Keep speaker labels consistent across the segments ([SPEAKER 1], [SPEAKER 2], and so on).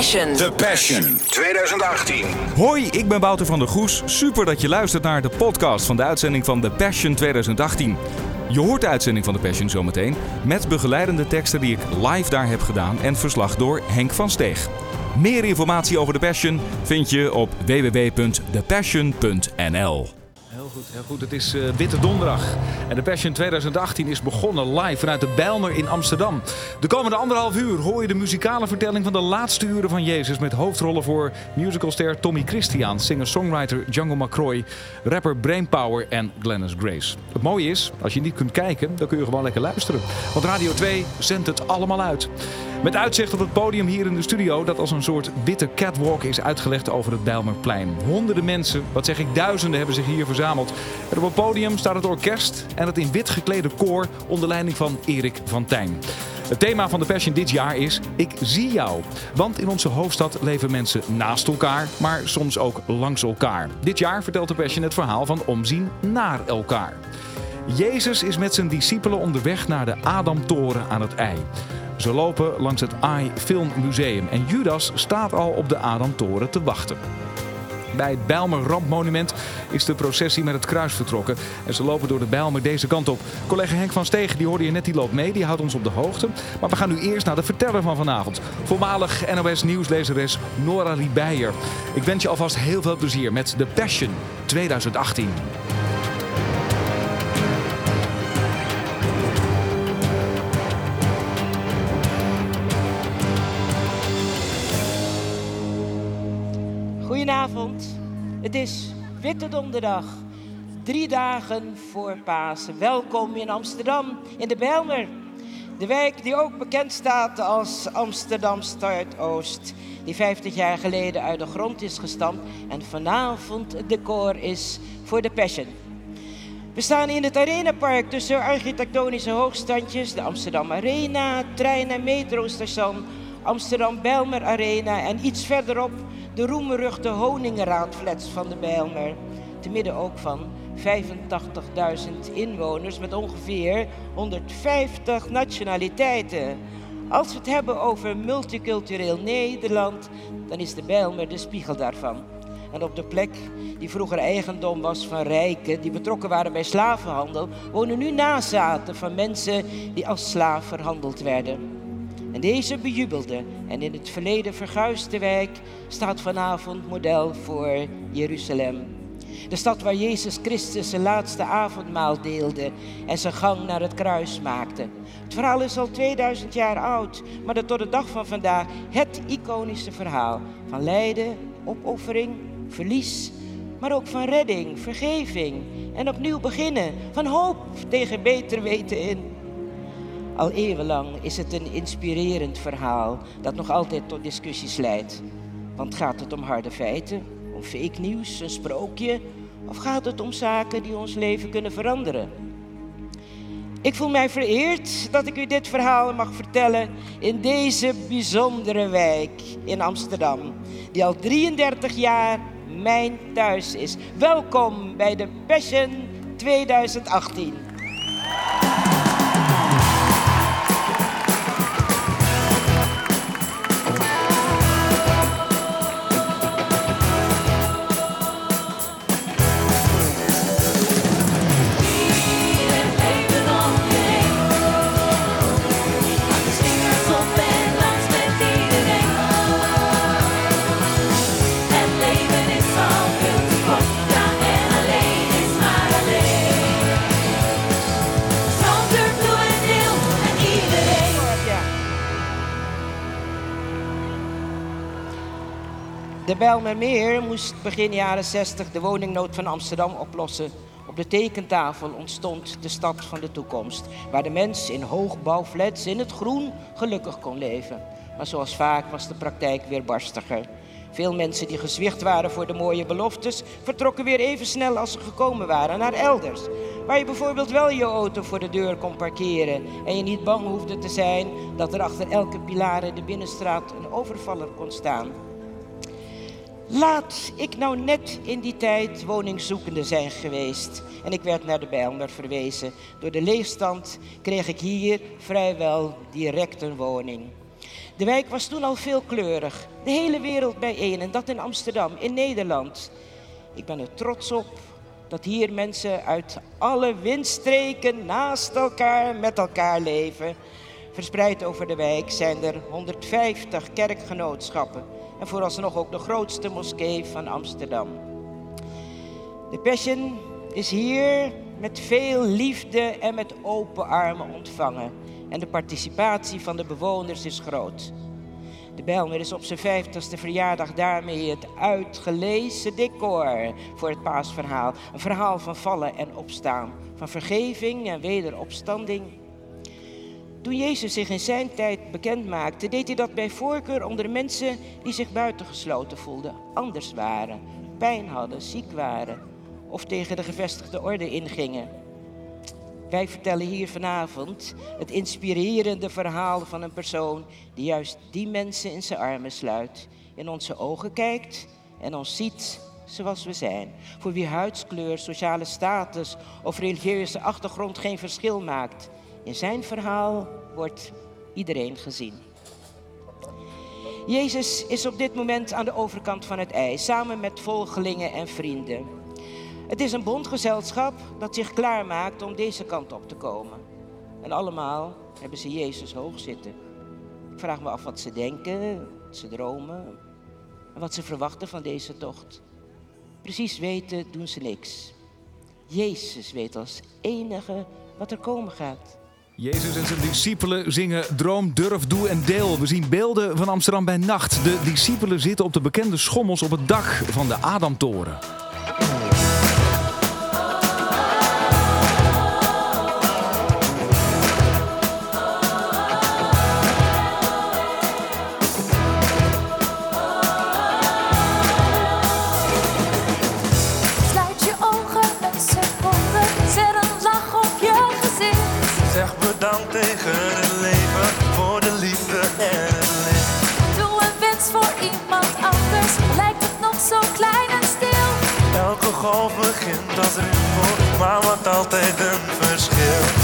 [SPEAKER 1] Passion.
[SPEAKER 2] The Passion 2018.
[SPEAKER 3] Hoi, ik ben Wouter van der Goes. Super dat je luistert naar de podcast van de uitzending van The Passion 2018. Je hoort de uitzending van The Passion zometeen met begeleidende teksten die ik live daar heb gedaan en verslag door Henk van Steeg. Meer informatie over The Passion vind je op www.thepassion.nl.
[SPEAKER 4] Goed, heel goed. Het is uh, Witte Donderdag. En de Passion 2018 is begonnen live vanuit de Bijlmer in Amsterdam. De komende anderhalf uur hoor je de muzikale vertelling van de laatste uren van Jezus. Met hoofdrollen voor musicalster Tommy Christian, singer-songwriter Django McCroy, rapper Brainpower en Glennis Grace. Het mooie is, als je niet kunt kijken, dan kun je gewoon lekker luisteren. Want Radio 2 zendt het allemaal uit. Met uitzicht op het podium hier in de studio, dat als een soort witte catwalk is uitgelegd over het Bijlmerplein. Honderden mensen, wat zeg ik, duizenden hebben zich hier verzameld. En op het podium staat het orkest en het in wit geklede koor onder leiding van Erik van Tijn. Het thema van de Passion dit jaar is Ik zie jou. Want in onze hoofdstad leven mensen naast elkaar, maar soms ook langs elkaar. Dit jaar vertelt de Passion het verhaal van omzien naar elkaar. Jezus is met zijn discipelen onderweg naar de Adamtoren aan het ei. Ze lopen langs het AI Film Museum en Judas staat al op de Adamtoren te wachten. Bij het Bijlmer Rampmonument is de processie met het kruis vertrokken. En ze lopen door de Bijlmer deze kant op. Collega Henk van Steeg, die hoorde je net, die loopt mee. Die houdt ons op de hoogte. Maar we gaan nu eerst naar de verteller van vanavond. Voormalig NOS nieuwslezeres Nora Ribeyer. Ik wens je alvast heel veel plezier met The Passion 2018.
[SPEAKER 5] Goedenavond. Het is Witte Donderdag. Drie dagen voor Pasen. Welkom in Amsterdam, in de Bijlmer. De wijk die ook bekend staat als Amsterdam Start-Oost. Die 50 jaar geleden uit de grond is gestampt. En vanavond het decor is voor de Passion. We staan in het Arenapark tussen architectonische hoogstandjes. De Amsterdam Arena, trein- en metrostation. Amsterdam Bijlmer Arena en iets verderop de roemruchte Honingenraadflats van de Bijlmer. Te midden ook van 85.000 inwoners met ongeveer 150 nationaliteiten. Als we het hebben over multicultureel Nederland, dan is de Bijlmer de spiegel daarvan. En op de plek die vroeger eigendom was van rijken die betrokken waren bij slavenhandel, wonen nu nazaten van mensen die als slaaf verhandeld werden. En deze bejubelde en in het verleden verguisde wijk staat vanavond model voor Jeruzalem. De stad waar Jezus Christus zijn laatste avondmaal deelde en zijn gang naar het kruis maakte. Het verhaal is al 2000 jaar oud, maar dat tot de dag van vandaag het iconische verhaal van lijden, opoffering, verlies, maar ook van redding, vergeving en opnieuw beginnen, van hoop tegen beter weten in. Al eeuwenlang is het een inspirerend verhaal dat nog altijd tot discussies leidt. Want gaat het om harde feiten, om fake nieuws, een sprookje, of gaat het om zaken die ons leven kunnen veranderen? Ik voel mij vereerd dat ik u dit verhaal mag vertellen in deze bijzondere wijk in Amsterdam, die al 33 jaar mijn thuis is. Welkom bij de Passion 2018. Bijlmermeer moest begin jaren 60 de woningnood van Amsterdam oplossen. Op de tekentafel ontstond de stad van de toekomst, waar de mens in hoogbouwflats in het groen gelukkig kon leven. Maar zoals vaak was de praktijk weer barstiger. Veel mensen die gezwicht waren voor de mooie beloftes, vertrokken weer even snel als ze gekomen waren naar elders. Waar je bijvoorbeeld wel je auto voor de deur kon parkeren en je niet bang hoefde te zijn dat er achter elke pilaar in de binnenstraat een overvaller kon staan. Laat ik nou net in die tijd woningzoekende zijn geweest. En ik werd naar de Bijlmer verwezen. Door de leegstand kreeg ik hier vrijwel direct een woning. De wijk was toen al veelkleurig. De hele wereld bijeen en dat in Amsterdam, in Nederland. Ik ben er trots op dat hier mensen uit alle windstreken naast elkaar met elkaar leven. Verspreid over de wijk zijn er 150 kerkgenootschappen en vooralsnog ook de grootste moskee van Amsterdam. De Passion is hier met veel liefde en met open armen ontvangen en de participatie van de bewoners is groot. De Bijlmer is op zijn vijftigste verjaardag daarmee het uitgelezen decor voor het paasverhaal. Een verhaal van vallen en opstaan, van vergeving en wederopstanding. Toen Jezus zich in zijn tijd bekend maakte, deed hij dat bij voorkeur onder mensen die zich buitengesloten voelden, anders waren, pijn hadden, ziek waren of tegen de gevestigde orde ingingen. Wij vertellen hier vanavond het inspirerende verhaal van een persoon die juist die mensen in zijn armen sluit, in onze ogen kijkt en ons ziet zoals we zijn. Voor wie huidskleur, sociale status of religieuze achtergrond geen verschil maakt. In zijn verhaal wordt iedereen gezien. Jezus is op dit moment aan de overkant van het ijs, samen met volgelingen en vrienden. Het is een bondgezelschap dat zich klaarmaakt om deze kant op te komen. En allemaal hebben ze Jezus hoog zitten. Ik vraag me af wat ze denken, wat ze dromen en wat ze verwachten van deze tocht. Precies weten doen ze niks. Jezus weet als enige wat er komen gaat.
[SPEAKER 4] Jezus en zijn discipelen zingen Droom, Durf, Doe en Deel. We zien beelden van Amsterdam bij nacht. De discipelen zitten op de bekende schommels op het dak van de Adamtoren.
[SPEAKER 6] Golf begint als rimpel, maar wat altijd een verschil.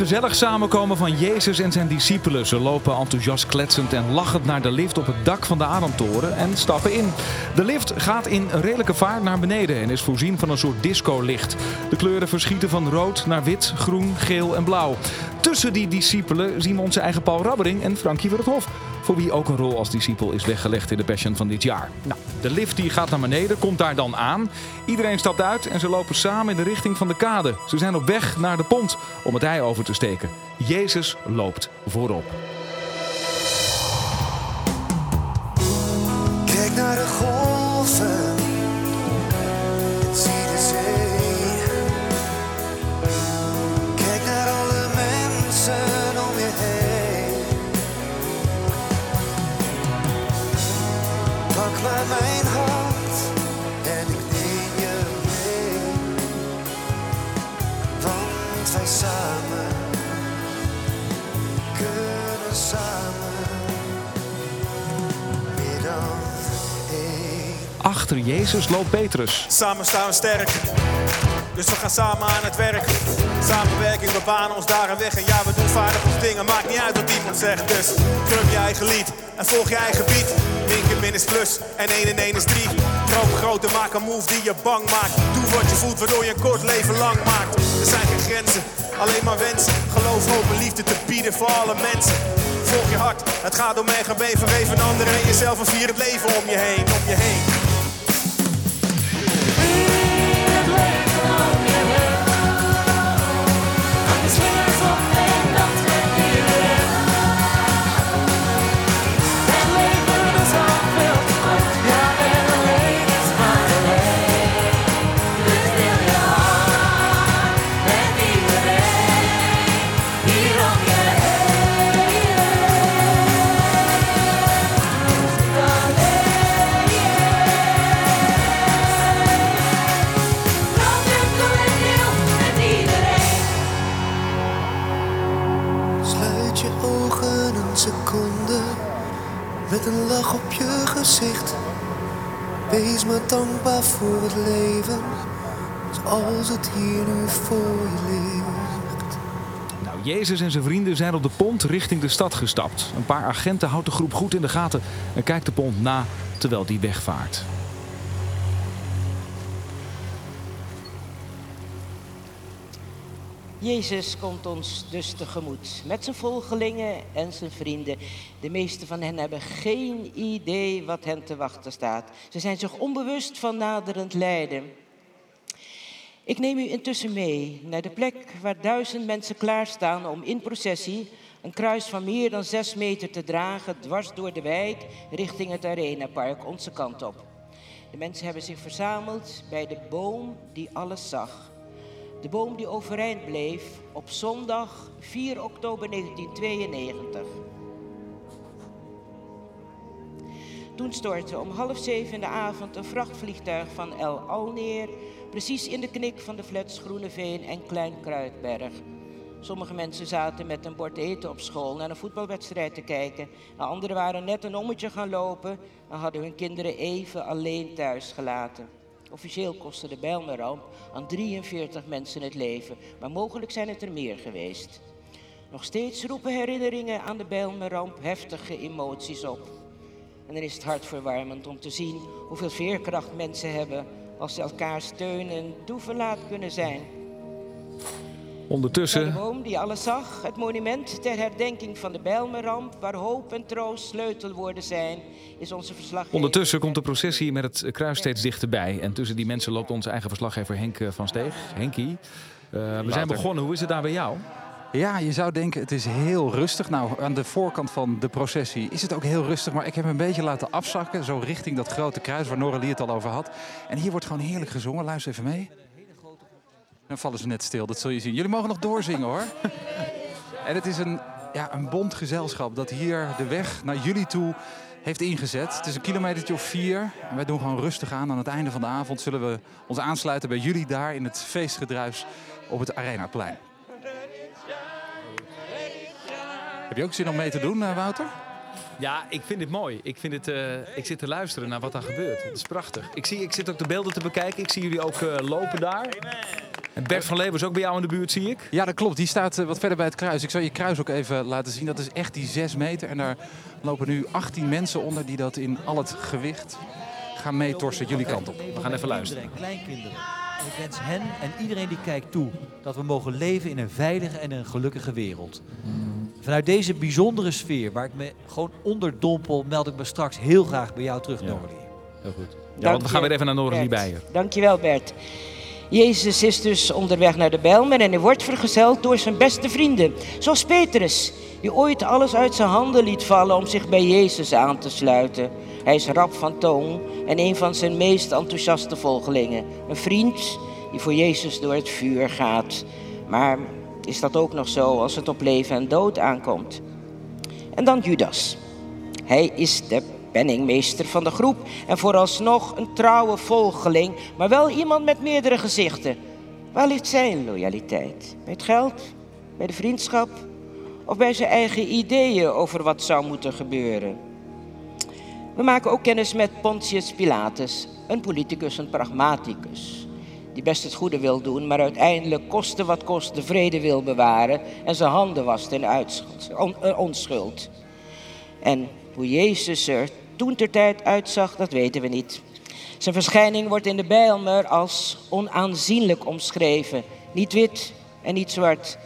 [SPEAKER 4] Gezellig samenkomen van Jezus en zijn discipelen. Ze lopen enthousiast kletsend en lachend naar de lift op het dak van de Adamtoren en stappen in. De lift gaat in redelijke vaart naar beneden en is voorzien van een soort disco-licht. De kleuren verschieten van rood naar wit, groen, geel en blauw. Tussen die discipelen zien we onze eigen Paul Rabbering en Frankie Hof wie ook een rol als discipel is weggelegd in de Passion van dit jaar. Nou, de lift die gaat naar beneden, komt daar dan aan. Iedereen stapt uit en ze lopen samen in de richting van de kade. Ze zijn op weg naar de pont om het ei over te steken. Jezus loopt voorop.
[SPEAKER 6] Kijk naar de golven.
[SPEAKER 4] Achter Jezus loopt Petrus.
[SPEAKER 7] Samen staan we sterk. Dus we gaan samen aan het werk. Samenwerking, we banen ons daar een weg. En ja, we doen vaardig dingen. Maakt niet uit wat iemand zegt. Dus drum je eigen lied en volg je eigen beat. Linker min is plus en 1 en 1 is 3. Droom groter, maak een move die je bang maakt. Doe wat je voelt, waardoor je een kort leven lang maakt. Er zijn geen grenzen, alleen maar wensen geloof, hoop en liefde te bieden voor alle mensen. Volg je hart, het gaat mij, ga mee, vergeef een ander en jezelf en vier het leven om je heen, om je heen.
[SPEAKER 8] Gezicht. Wees maar dankbaar voor het leven, zoals het hier nu voor je ligt.
[SPEAKER 4] Nou, Jezus en zijn vrienden zijn op de pont richting de stad gestapt. Een paar agenten houdt de groep goed in de gaten en kijkt de pont na terwijl die wegvaart.
[SPEAKER 5] Jezus komt ons dus tegemoet met zijn volgelingen en zijn vrienden. De meeste van hen hebben geen idee wat hen te wachten staat. Ze zijn zich onbewust van naderend lijden. Ik neem u intussen mee naar de plek waar duizend mensen klaarstaan om in processie een kruis van meer dan zes meter te dragen, dwars door de wijk, richting het Arenapark, onze kant op. De mensen hebben zich verzameld bij de boom die alles zag. De boom die overeind bleef op zondag 4 oktober 1992. Toen stortte om half zeven in de avond een vrachtvliegtuig van El Al neer, precies in de knik van de flats Groeneveen en Klein Kruidberg. Sommige mensen zaten met een bord eten op school naar een voetbalwedstrijd te kijken. En anderen waren net een ommetje gaan lopen en hadden hun kinderen even alleen thuis gelaten. Officieel kostte de Bijlmerramp aan 43 mensen het leven, maar mogelijk zijn het er meer geweest. Nog steeds roepen herinneringen aan de Bijlmerramp heftige emoties op. En dan is het hartverwarmend om te zien hoeveel veerkracht mensen hebben als ze elkaar steunen en toeverlaat kunnen zijn.
[SPEAKER 4] Ondertussen,
[SPEAKER 5] boom die alles zag, het monument ter herdenking van de Bijlmerramp, waar hoop en troost sleutelwoorden zijn, is onze verslaggever.
[SPEAKER 4] ondertussen komt de processie met het kruis steeds dichterbij. En tussen die mensen loopt onze eigen verslaggever Henk eh, van Steeg. Henkie, eh, we zijn begonnen. Hoe is het daar bij jou?
[SPEAKER 9] Ja, je zou denken het is heel rustig. Nou, aan de voorkant van de processie is het ook heel rustig. Maar ik heb hem een beetje laten afzakken. Zo richting dat grote kruis waar Noralie het al over had. En hier wordt gewoon heerlijk gezongen. Luister even mee. Dan vallen ze net stil, dat zul je zien. Jullie mogen nog doorzingen hoor. En het is een, ja, een bond gezelschap dat hier de weg naar jullie toe heeft ingezet. Het is een kilometertje of vier. En wij doen gewoon rustig aan. Aan het einde van de avond zullen we ons aansluiten bij jullie daar in het feestgedruis op het Arenaplein. Heb je ook zin om mee te doen, eh, Wouter?
[SPEAKER 4] Ja, ik vind dit mooi. Ik, vind het, eh, ik zit te luisteren naar wat daar gebeurt. Het is prachtig. Ik, zie, ik zit ook de beelden te bekijken. Ik zie jullie ook eh, lopen daar. En Bert van Leeuwen is ook bij jou in de buurt, zie ik.
[SPEAKER 9] Ja, dat klopt. Die staat eh, wat verder bij het kruis. Ik zal je kruis ook even laten zien. Dat is echt die 6 meter. En daar lopen nu 18 mensen onder die dat in al het gewicht gaan meetorsen jullie kant op.
[SPEAKER 4] We gaan even luisteren.
[SPEAKER 10] Kinderen en kleinkinderen. En ik wens hen en iedereen die kijkt toe dat we mogen leven in een veilige en een gelukkige wereld. Vanuit deze bijzondere sfeer, waar ik me gewoon onderdompel, meld ik me straks heel graag bij jou terug, Noralie.
[SPEAKER 4] Heel goed. Ja, want we gaan weer even naar Noralie
[SPEAKER 5] Bert.
[SPEAKER 4] Beijer.
[SPEAKER 5] Dankjewel Bert. Jezus is dus onderweg naar de Bijlmer en hij wordt vergezeld door zijn beste vrienden. Zoals Petrus, die ooit alles uit zijn handen liet vallen om zich bij Jezus aan te sluiten. Hij is rap van toon en een van zijn meest enthousiaste volgelingen. Een vriend die voor Jezus door het vuur gaat. Maar is dat ook nog zo als het op leven en dood aankomt? En dan Judas. Hij is de penningmeester van de groep en vooralsnog een trouwe volgeling, maar wel iemand met meerdere gezichten. Waar ligt zijn loyaliteit? Bij het geld? Bij de vriendschap? Of bij zijn eigen ideeën over wat zou moeten gebeuren? We maken ook kennis met Pontius Pilatus, een politicus, een pragmaticus. Die best het goede wil doen, maar uiteindelijk koste wat kost de vrede wil bewaren en zijn handen wast in eh, onschuld. En hoe Jezus er toen ter tijd uitzag, dat weten we niet. Zijn verschijning wordt in de Bijlmer als onaanzienlijk omschreven. Niet wit en niet zwart,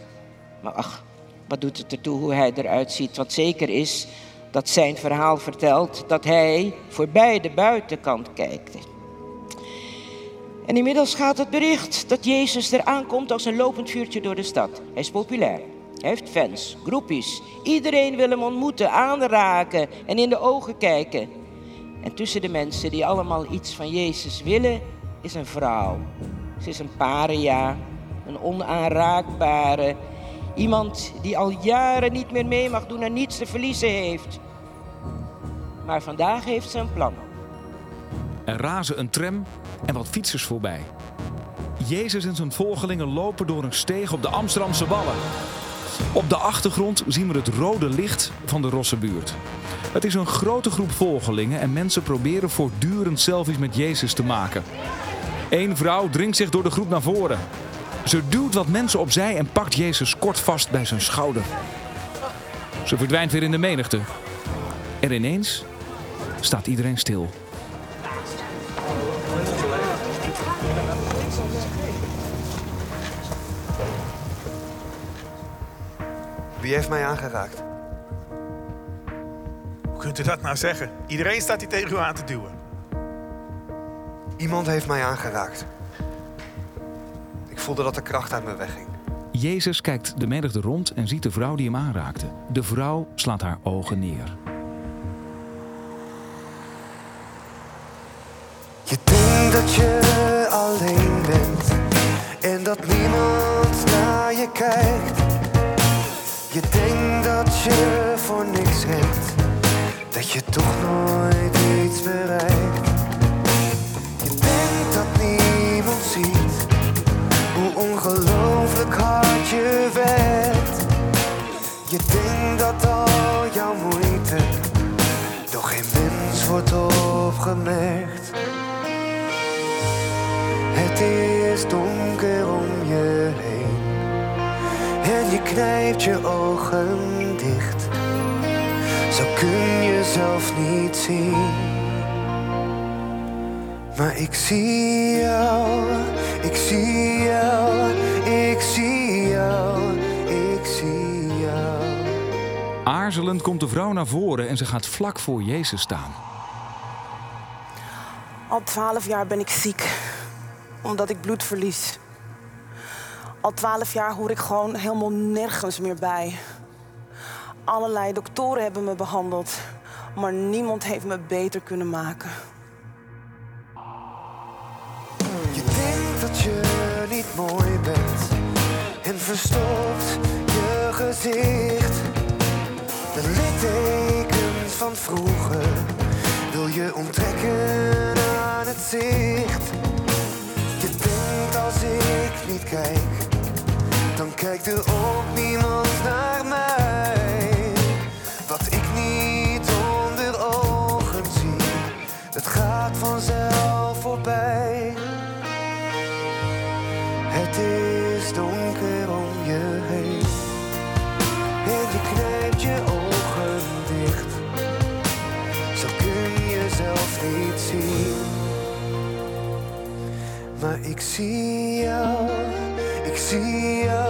[SPEAKER 5] maar ach, wat doet het ertoe hoe hij eruit ziet? Wat zeker is dat zijn verhaal vertelt dat hij voorbij de buitenkant kijkt. En inmiddels gaat het bericht dat Jezus er aankomt als een lopend vuurtje door de stad. Hij is populair. Hij heeft fans, groepjes. Iedereen wil hem ontmoeten, aanraken en in de ogen kijken. En tussen de mensen die allemaal iets van Jezus willen, is een vrouw. Ze is een paria, een onaanraakbare. Iemand die al jaren niet meer mee mag doen en niets te verliezen heeft. Maar vandaag heeft ze een plan.
[SPEAKER 4] Er razen een tram en wat fietsers voorbij. Jezus en zijn volgelingen lopen door een steeg op de Amsterdamse Wallen. Op de achtergrond zien we het rode licht van de Rossenbuurt. Het is een grote groep volgelingen en mensen proberen voortdurend selfies met Jezus te maken. Eén vrouw dringt zich door de groep naar voren. Ze duwt wat mensen opzij en pakt Jezus kort vast bij zijn schouder. Ze verdwijnt weer in de menigte. En ineens staat iedereen stil.
[SPEAKER 11] Wie heeft mij aangeraakt?
[SPEAKER 7] Hoe kunt u dat nou zeggen? Iedereen staat hier tegen u aan te duwen.
[SPEAKER 11] Iemand heeft mij aangeraakt. Ik voelde dat de kracht uit me wegging.
[SPEAKER 4] Jezus kijkt de menigte rond en ziet de vrouw die hem aanraakte. De vrouw slaat haar ogen neer.
[SPEAKER 8] Je denkt dat je alleen bent en dat niemand naar je kijkt. Je denkt dat je voor niks redt, dat je toch nooit iets bereikt. Je denkt dat niemand ziet hoe ongelooflijk hard je werkt. Je denkt dat al jouw moeite door geen mens wordt opgemerkt. Het is donker om je heen en je knijpt je ogen dicht. Zo kun je zelf niet zien. Maar ik zie jou, ik zie jou, ik zie jou, ik zie jou.
[SPEAKER 4] Aarzelend komt de vrouw naar voren en ze gaat vlak voor Jezus staan.
[SPEAKER 12] Al twaalf jaar ben ik ziek, omdat ik bloed verlies. Al twaalf jaar hoor ik gewoon helemaal nergens meer bij. Allerlei doktoren hebben me behandeld, maar niemand heeft me beter kunnen maken.
[SPEAKER 8] Je denkt dat je niet mooi bent en verstopt je gezicht. De littekens van vroeger wil je onttrekken aan het zicht. Je denkt als ik niet kijk, dan kijkt er ook niemand naar mij. Wat ik niet onder ogen zie, het gaat vanzelf voorbij. Het is donker om je heen en je knijpt je ogen dicht. Zo kun je zelf niet zien. Maar ik zie jou, ik zie jou,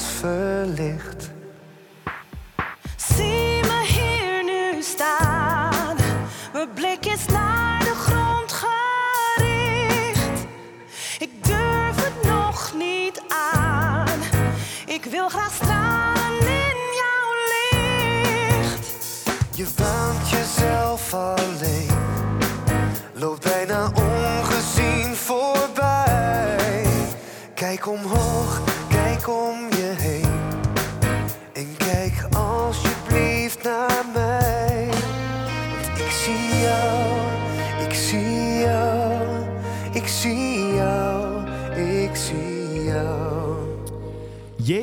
[SPEAKER 8] verlicht.
[SPEAKER 12] Zie me hier nu staan, mijn blik is naar de grond gericht. Ik durf het nog niet aan, ik wil graag stralen in jouw licht.
[SPEAKER 8] Je waant jezelf alleen,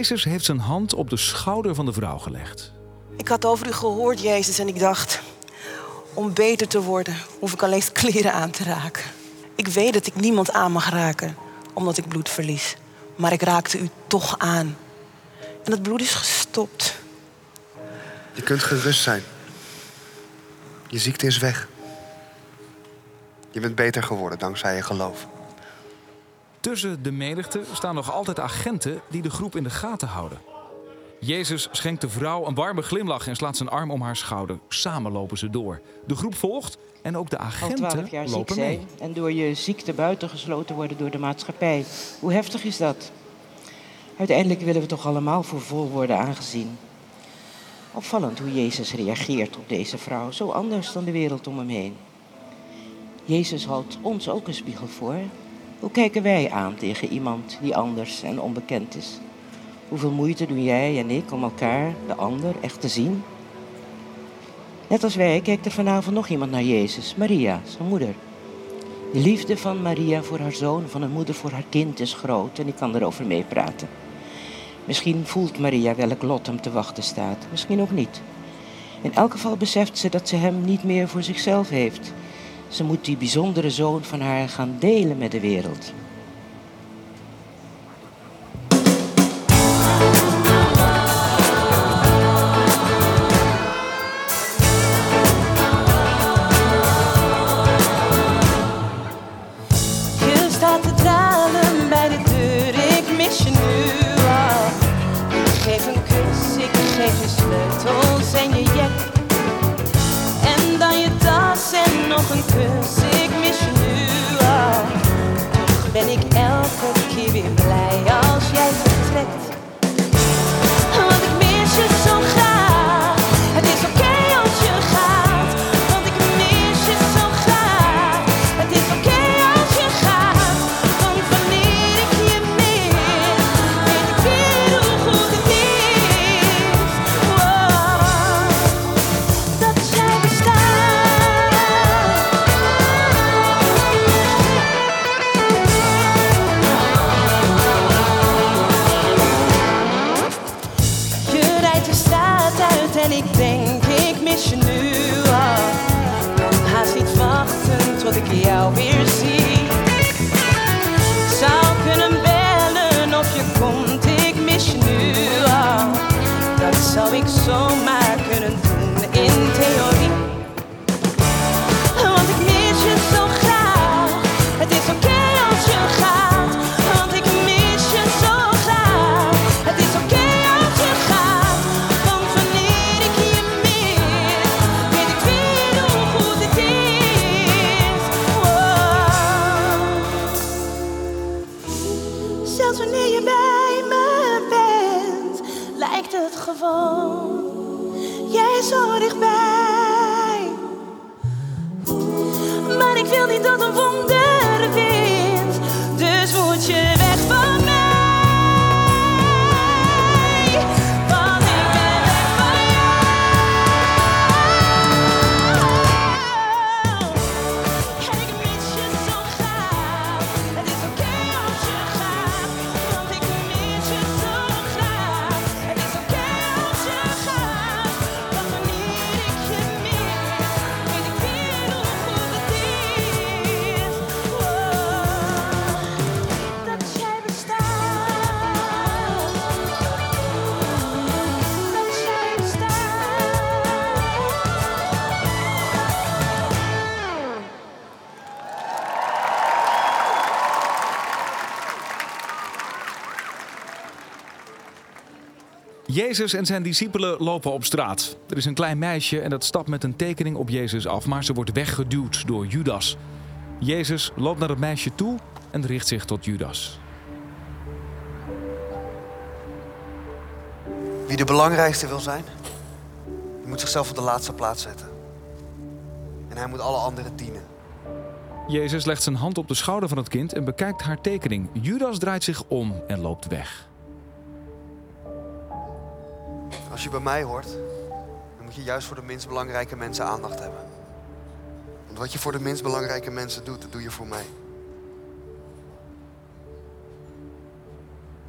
[SPEAKER 4] Jezus heeft zijn hand op de schouder van de vrouw gelegd.
[SPEAKER 13] Ik had over u gehoord, Jezus, en ik dacht... om beter te worden, hoef ik alleen kleren aan te raken. Ik weet dat ik niemand aan mag raken, omdat ik bloed verlies. Maar ik raakte u toch aan. En het bloed is gestopt.
[SPEAKER 8] Je kunt gerust zijn. Je ziekte is weg. Je bent beter geworden dankzij je geloof.
[SPEAKER 4] Tussen de menigte staan nog altijd agenten die de groep in de gaten houden. Jezus schenkt de vrouw een warme glimlach en slaat zijn arm om haar schouder. Samen lopen ze door. De groep volgt en ook de
[SPEAKER 12] Al
[SPEAKER 4] agenten
[SPEAKER 12] twaalf jaar ziek
[SPEAKER 4] lopen
[SPEAKER 12] zijn
[SPEAKER 4] mee.
[SPEAKER 12] en door je ziekte buitengesloten worden door de maatschappij. Hoe heftig is dat? Uiteindelijk willen we toch allemaal voor vol worden aangezien. Opvallend hoe Jezus reageert op deze vrouw, zo anders dan de wereld om hem heen. Jezus houdt ons ook een spiegel voor. Hoe kijken wij aan tegen iemand die anders en onbekend is? Hoeveel moeite doen jij en ik om elkaar, de ander, echt te zien? Net als wij kijkt er vanavond nog iemand naar Jezus, Maria, zijn moeder. De liefde van Maria voor haar zoon, van een moeder voor haar kind is groot en ik kan erover meepraten. Misschien voelt Maria welk lot hem te wachten staat, misschien ook niet. In elk geval beseft ze dat ze hem niet meer voor zichzelf heeft. Ze moet die bijzondere zoon van haar gaan delen met de wereld.
[SPEAKER 4] Jezus en zijn discipelen lopen op straat. Er is een klein meisje en dat stapt met een tekening op Jezus af, maar ze wordt weggeduwd door Judas. Jezus loopt naar het meisje toe en richt zich tot Judas.
[SPEAKER 8] Wie de belangrijkste wil zijn, die moet zichzelf op de laatste plaats zetten. En hij moet alle anderen dienen.
[SPEAKER 4] Jezus legt zijn hand op de schouder van het kind en bekijkt haar tekening. Judas draait zich om en loopt weg.
[SPEAKER 8] Als je bij mij hoort, dan moet je juist voor de minst belangrijke mensen aandacht hebben. Want wat je voor de minst belangrijke mensen doet, dat doe je voor mij.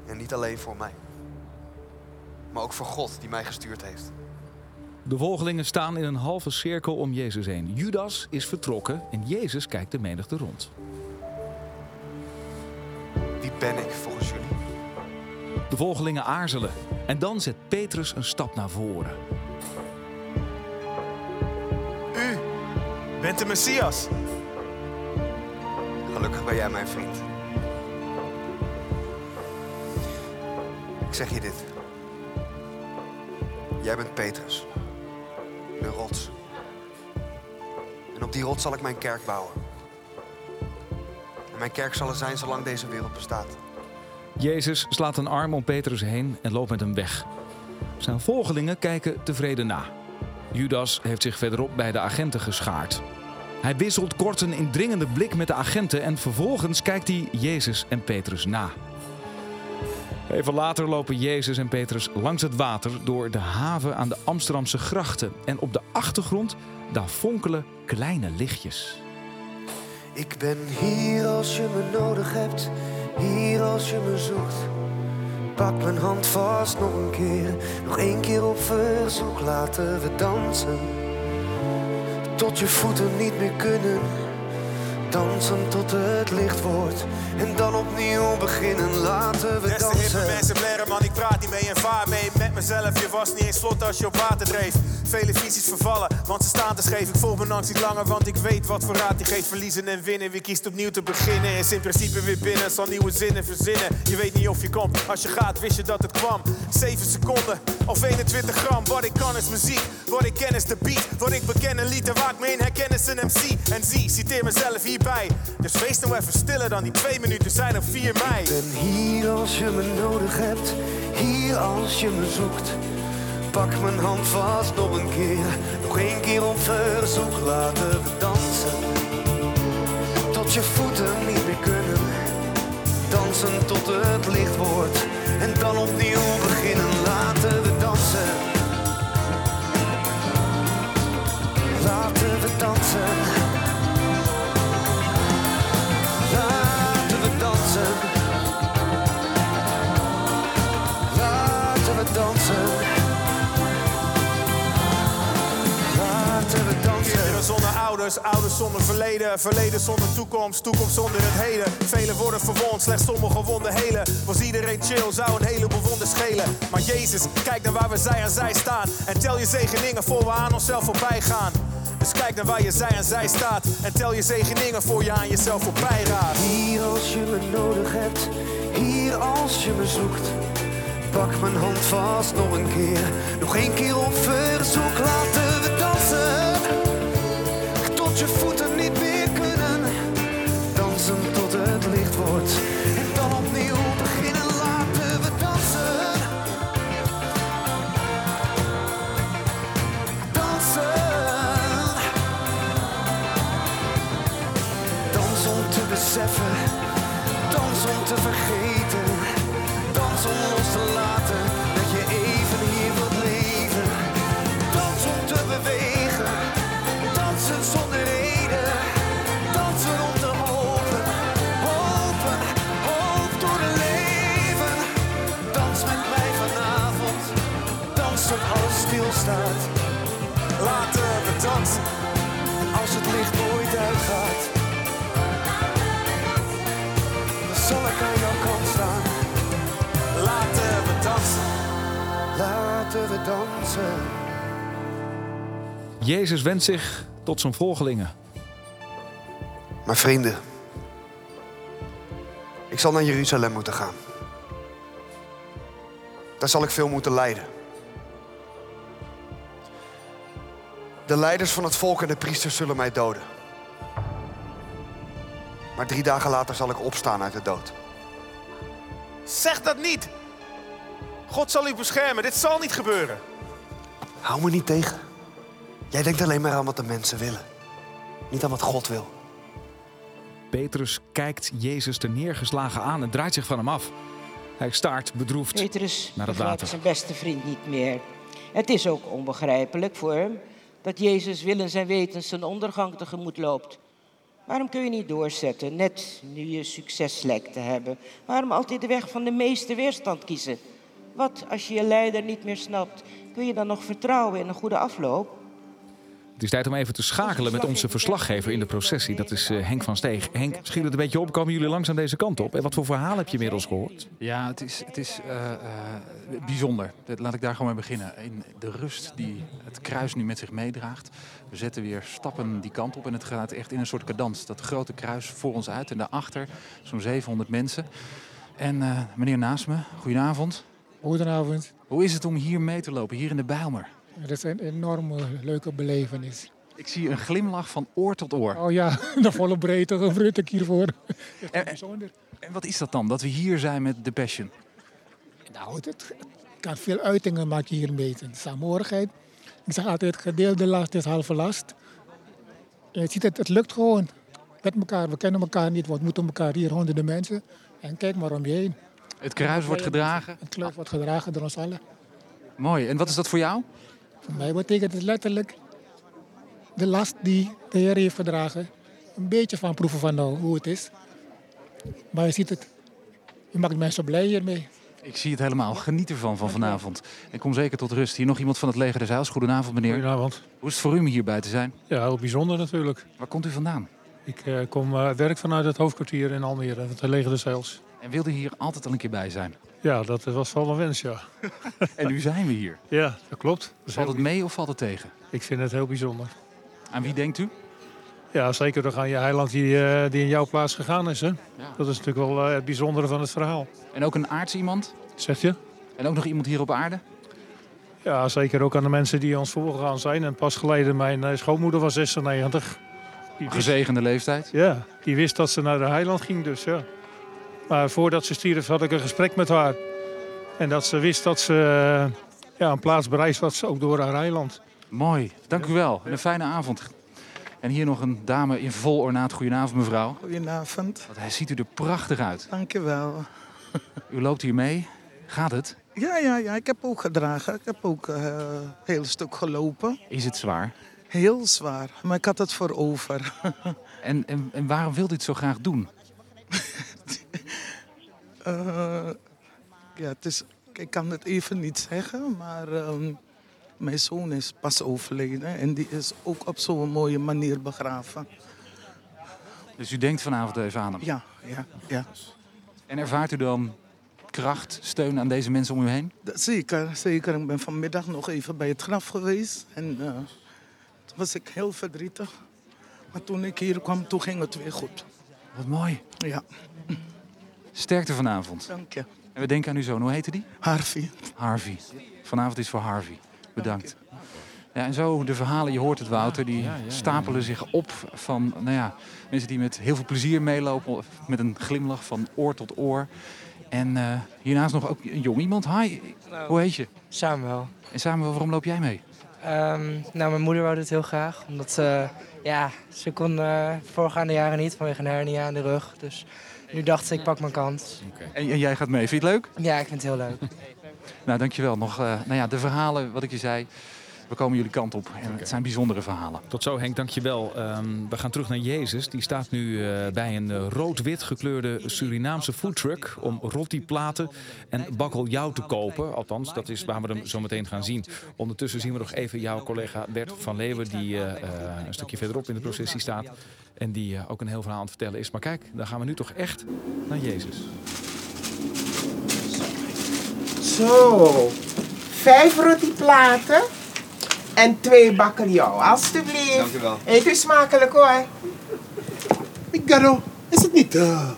[SPEAKER 8] En niet alleen voor mij, maar ook voor God die mij gestuurd heeft.
[SPEAKER 4] De volgelingen staan in een halve cirkel om Jezus heen. Judas is vertrokken en Jezus kijkt de menigte rond.
[SPEAKER 11] Wie ben ik volgens jullie?
[SPEAKER 4] De volgelingen aarzelen en dan zet Petrus een stap naar voren.
[SPEAKER 7] U bent de Messias.
[SPEAKER 11] Gelukkig ben jij mijn vriend. Ik zeg je dit. Jij bent Petrus. De rots. En op die rots zal ik mijn kerk bouwen. En mijn kerk zal er zijn zolang deze wereld bestaat.
[SPEAKER 4] Jezus slaat een arm om Petrus heen en loopt met hem weg. Zijn volgelingen kijken tevreden na. Judas heeft zich verderop bij de agenten geschaard. Hij wisselt kort een indringende blik met de agenten en vervolgens kijkt hij Jezus en Petrus na. Even later lopen Jezus en Petrus langs het water door de haven aan de Amsterdamse grachten. En op de achtergrond, daar fonkelen kleine lichtjes.
[SPEAKER 8] Ik ben hier als je me nodig hebt, hier als je me zoekt. Pak mijn hand vast nog een keer, nog één keer op verzoek laten we dansen. Tot je voeten niet meer kunnen, dansen tot het licht wordt. En dan opnieuw beginnen, laten we
[SPEAKER 7] hippe
[SPEAKER 8] dansen.
[SPEAKER 7] mensen blaren, man, ik praat niet mee en vaar mee met mezelf. Je was niet eens vlot als je op water dreef. Vele visies vervallen, want ze staan te scheef. Ik volg mijn angst niet langer, want ik weet wat voor raad die geeft. Verliezen en winnen, wie kiest opnieuw te beginnen. Is in principe weer binnen, zal nieuwe zinnen verzinnen. Je weet niet of je komt, als je gaat wist je dat het kwam. 7 seconden of 21 gram, wat ik kan is muziek. Wat ik ken is de beat, wat ik beken een lied. En waar me in herken is een MC. En zie, citeer mezelf hierbij. Dus wees nou even stiller dan die twee minuten zijn op 4 mei.
[SPEAKER 8] Ik ben hier als je me nodig hebt, hier als je me zoekt. Pak mijn hand vast nog een keer, nog één keer op verzoek laten we dansen. Tot je voeten niet meer kunnen, dansen tot het licht wordt. En dan opnieuw beginnen, laten we dansen. Laten we dansen.
[SPEAKER 7] Ouders, zonder verleden. Verleden zonder toekomst, toekomst zonder het heden. Velen worden verwond, slechts sommigen wonden helen. Was iedereen chill, zou een heleboel wonden schelen. Maar Jezus, kijk naar waar we zij aan zij staan. En tel je zegeningen voor we aan onszelf voorbij gaan. Dus kijk naar waar je zij aan zij staat. En tel je zegeningen voor je aan jezelf voorbij raakt.
[SPEAKER 8] Hier als je me nodig hebt, hier als je me zoekt. Pak mijn hand vast nog een keer, nog één keer op verzoek. Laten we dansen, je voeten niet stilstaat.
[SPEAKER 7] Laten we dansen.
[SPEAKER 8] Als het licht nooit uitgaat, dan zal ik aan jouw kant staan.
[SPEAKER 7] Laten we dansen.
[SPEAKER 8] Laten we dansen.
[SPEAKER 4] Jezus wendt zich tot zijn volgelingen.
[SPEAKER 11] Maar vrienden, ik zal naar Jeruzalem moeten gaan. Daar zal ik veel moeten lijden. De leiders van het volk en de priesters zullen mij doden. Maar drie dagen later zal ik opstaan uit de dood.
[SPEAKER 7] Zeg dat niet. God zal u beschermen. Dit zal niet gebeuren.
[SPEAKER 11] Hou me niet tegen. Jij denkt alleen maar aan wat de mensen willen. Niet aan wat God wil.
[SPEAKER 4] Petrus kijkt Jezus ter neergeslagen aan en draait zich van hem af. Hij staart bedroefd
[SPEAKER 5] Petrus
[SPEAKER 4] naar het water.
[SPEAKER 5] zijn beste vriend niet meer. Het is ook onbegrijpelijk voor hem dat Jezus willens en wetens zijn ondergang tegemoet loopt. Waarom kun je niet doorzetten, net nu je succes lijkt te hebben? Waarom altijd de weg van de meeste weerstand kiezen? Wat als je je leider niet meer snapt? kun je dan nog vertrouwen in een goede afloop?
[SPEAKER 4] Het is tijd om even te schakelen met onze verslaggever in de processie. Dat is eh, Henk van Steeg. Henk, schiet het een beetje op. Komen jullie langzaam deze kant op? En wat voor verhaal heb je inmiddels gehoord?
[SPEAKER 9] Ja, het is, het is eh, eh, bijzonder. Dat- Laat ik daar gewoon mee beginnen. In de rust die het kruis nu met zich meedraagt. We zetten weer stappen die kant op en het gaat echt in een soort cadans. Dat grote kruis voor ons uit en daarachter zo'n 700 mensen. En eh, meneer naast me, goedenavond.
[SPEAKER 14] Goedenavond.
[SPEAKER 9] Hoe is het om hier mee te lopen, hier in de Bijlmer?
[SPEAKER 14] Het is een enorme leuke belevenis.
[SPEAKER 9] Ik zie een glimlach van oor tot oor.
[SPEAKER 14] Oh ja, de volle breedte gebruik ik hiervoor.
[SPEAKER 9] En, en wat is dat dan, dat we hier zijn met The Passion?
[SPEAKER 14] Nou, het, het kan veel uitingen maak je hier mee. De saamhorigheid. Ik zeg altijd, gedeelde last is halve last. En je ziet het, het lukt gewoon. Met elkaar, we kennen elkaar niet, we ontmoeten elkaar hier, honderden mensen. En kijk maar om je heen.
[SPEAKER 9] Het kruis wordt gedragen.
[SPEAKER 14] Het kruis wordt gedragen door ons allen.
[SPEAKER 9] Mooi. En wat is dat voor jou?
[SPEAKER 14] Voor mij betekent het letterlijk de last die de Heer heeft gedragen. Een beetje van proeven van nou, hoe het is. Maar je ziet het, je maakt mensen blij hiermee.
[SPEAKER 9] Ik zie het helemaal. Geniet ervan van vanavond. En kom zeker tot rust. Hier nog iemand van het leger des Heils. Goedenavond, meneer.
[SPEAKER 15] Goedenavond.
[SPEAKER 9] Hoe is het voor u om hierbij te zijn?
[SPEAKER 15] Ja, heel bijzonder natuurlijk.
[SPEAKER 9] Waar komt u vandaan?
[SPEAKER 15] Ik eh, kom eh, werk vanuit het hoofdkwartier in Almere, het leger des Heils.
[SPEAKER 9] En wilde hier altijd al een keer bij zijn?
[SPEAKER 15] Ja, dat was wel een wens, ja.
[SPEAKER 9] En nu zijn we hier.
[SPEAKER 15] Ja, dat klopt. Dat
[SPEAKER 9] Valt het mee of valt het tegen?
[SPEAKER 15] Ik vind het heel bijzonder.
[SPEAKER 9] Aan wie denkt u?
[SPEAKER 15] Ja, zeker dan aan je heiland die, eh, die in jouw plaats gegaan is. Hè? Dat is natuurlijk wel eh, het bijzondere van het verhaal.
[SPEAKER 9] En ook een aards iemand?
[SPEAKER 15] Zegt je?
[SPEAKER 9] En ook nog iemand hier op aarde?
[SPEAKER 15] Ja, zeker ook aan de mensen die ons voorgegaan zijn. En pas geleden, mijn eh, schoonmoeder was 96. Die
[SPEAKER 9] Gezegende leeftijd?
[SPEAKER 15] Ja, die wist dat ze naar de heiland ging, dus ja. Maar voordat ze stierf had ik een gesprek met haar. En dat ze wist dat ze eh, ja, een plaats bereisd was, ook door haar heiland.
[SPEAKER 9] Mooi. Dank u wel. En een fijne avond. En hier nog een dame in vol ornaat. Goedenavond, mevrouw.
[SPEAKER 16] Goedenavond.
[SPEAKER 9] Wat hij ziet u er prachtig uit.
[SPEAKER 16] Dank je wel.
[SPEAKER 9] U loopt hier mee. Gaat het?
[SPEAKER 16] Ja, ja, ja, ik heb ook gedragen. Ik heb ook eh, een heel stuk gelopen.
[SPEAKER 9] Is het zwaar?
[SPEAKER 16] Heel zwaar, maar ik had het voor over.
[SPEAKER 9] En, en, en waarom wilt u het zo graag doen?
[SPEAKER 16] Eh, ja, het is, ik kan het even niet zeggen, maar ehm, mijn zoon is pas overleden. En die is ook op zo'n mooie manier begraven.
[SPEAKER 9] Dus u denkt vanavond even aan hem?
[SPEAKER 16] Ja, ja, ja.
[SPEAKER 9] En ervaart u dan kracht, steun aan deze mensen om u heen?
[SPEAKER 16] Zeker, zeker. Ik ben vanmiddag nog even bij het graf geweest. En eh, toen was ik heel verdrietig. Maar toen ik hier kwam, toen ging het weer goed.
[SPEAKER 9] Wat mooi.
[SPEAKER 16] Ja,
[SPEAKER 9] Sterkte vanavond.
[SPEAKER 16] dank je.
[SPEAKER 9] En we denken aan uw zoon. Hoe heette die?
[SPEAKER 16] Harvey.
[SPEAKER 9] Harvey. Vanavond is voor Harvey. Bedankt. Ja, en zo de verhalen, je hoort het Wouter, die stapelen zich op van nou ja, mensen die met heel veel plezier meelopen, met een glimlach van oor tot oor. En eh, hiernaast nog ook een jong iemand. Hi, hoe heet je?
[SPEAKER 17] Samuel.
[SPEAKER 9] En Samuel, waarom loop jij mee?
[SPEAKER 17] Ehm, nou, mijn moeder wou dit heel graag. Omdat ze, ja, ze kon eh voorgaande jaren niet vanwege een hernia aan de rug. Dus nu dacht ze, ik pak mijn kans.
[SPEAKER 9] En, en jij gaat mee, vind je het leuk?
[SPEAKER 17] Ja, ik vind het heel leuk.
[SPEAKER 9] Nou, dankjewel. Nog, eh, nou ja, de verhalen, wat ik je zei, we komen jullie kant op. En het zijn bijzondere verhalen.
[SPEAKER 4] Tot zo Henk, dankjewel. Ehm we gaan terug naar Jezus. Die staat nu eh, bij een eh, rood-wit gekleurde Surinaamse foodtruck om rotiplaten en bakkeljauw te kopen. Althans, dat is waar we hem zo meteen gaan zien. Ondertussen zien we nog even jouw collega Bert van Leeuwen, die eh, eh, een stukje verderop in de processie staat. En die eh, ook een heel verhaal aan het vertellen is. Maar kijk, dan gaan we nu toch echt naar Jezus.
[SPEAKER 18] Zo, vijf rotiplaten en twee bakkeljauw, alstublieft.
[SPEAKER 19] Dank u wel.
[SPEAKER 18] Eet u smakelijk hoor.
[SPEAKER 19] Migaro, is het niet... eh,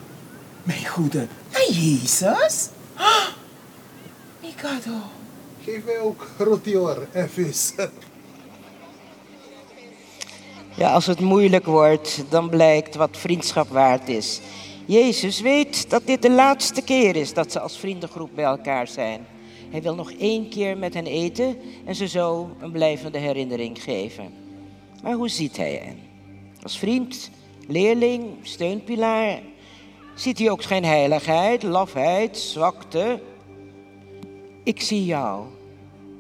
[SPEAKER 18] Mijn goede, naar Jezus? Mikado.
[SPEAKER 19] Geef mij ook rotior en vis.
[SPEAKER 5] Ja, als het moeilijk wordt, dan blijkt wat vriendschap waard is. Jezus weet dat dit de laatste keer is dat ze als vriendengroep bij elkaar zijn. Hij wil nog één keer met hen eten en ze zo een blijvende herinnering geven. Maar hoe ziet hij hen? Als vriend, leerling, steunpilaar? Ziet hij ook schijnheiligheid, lafheid, zwakte? Ik zie jou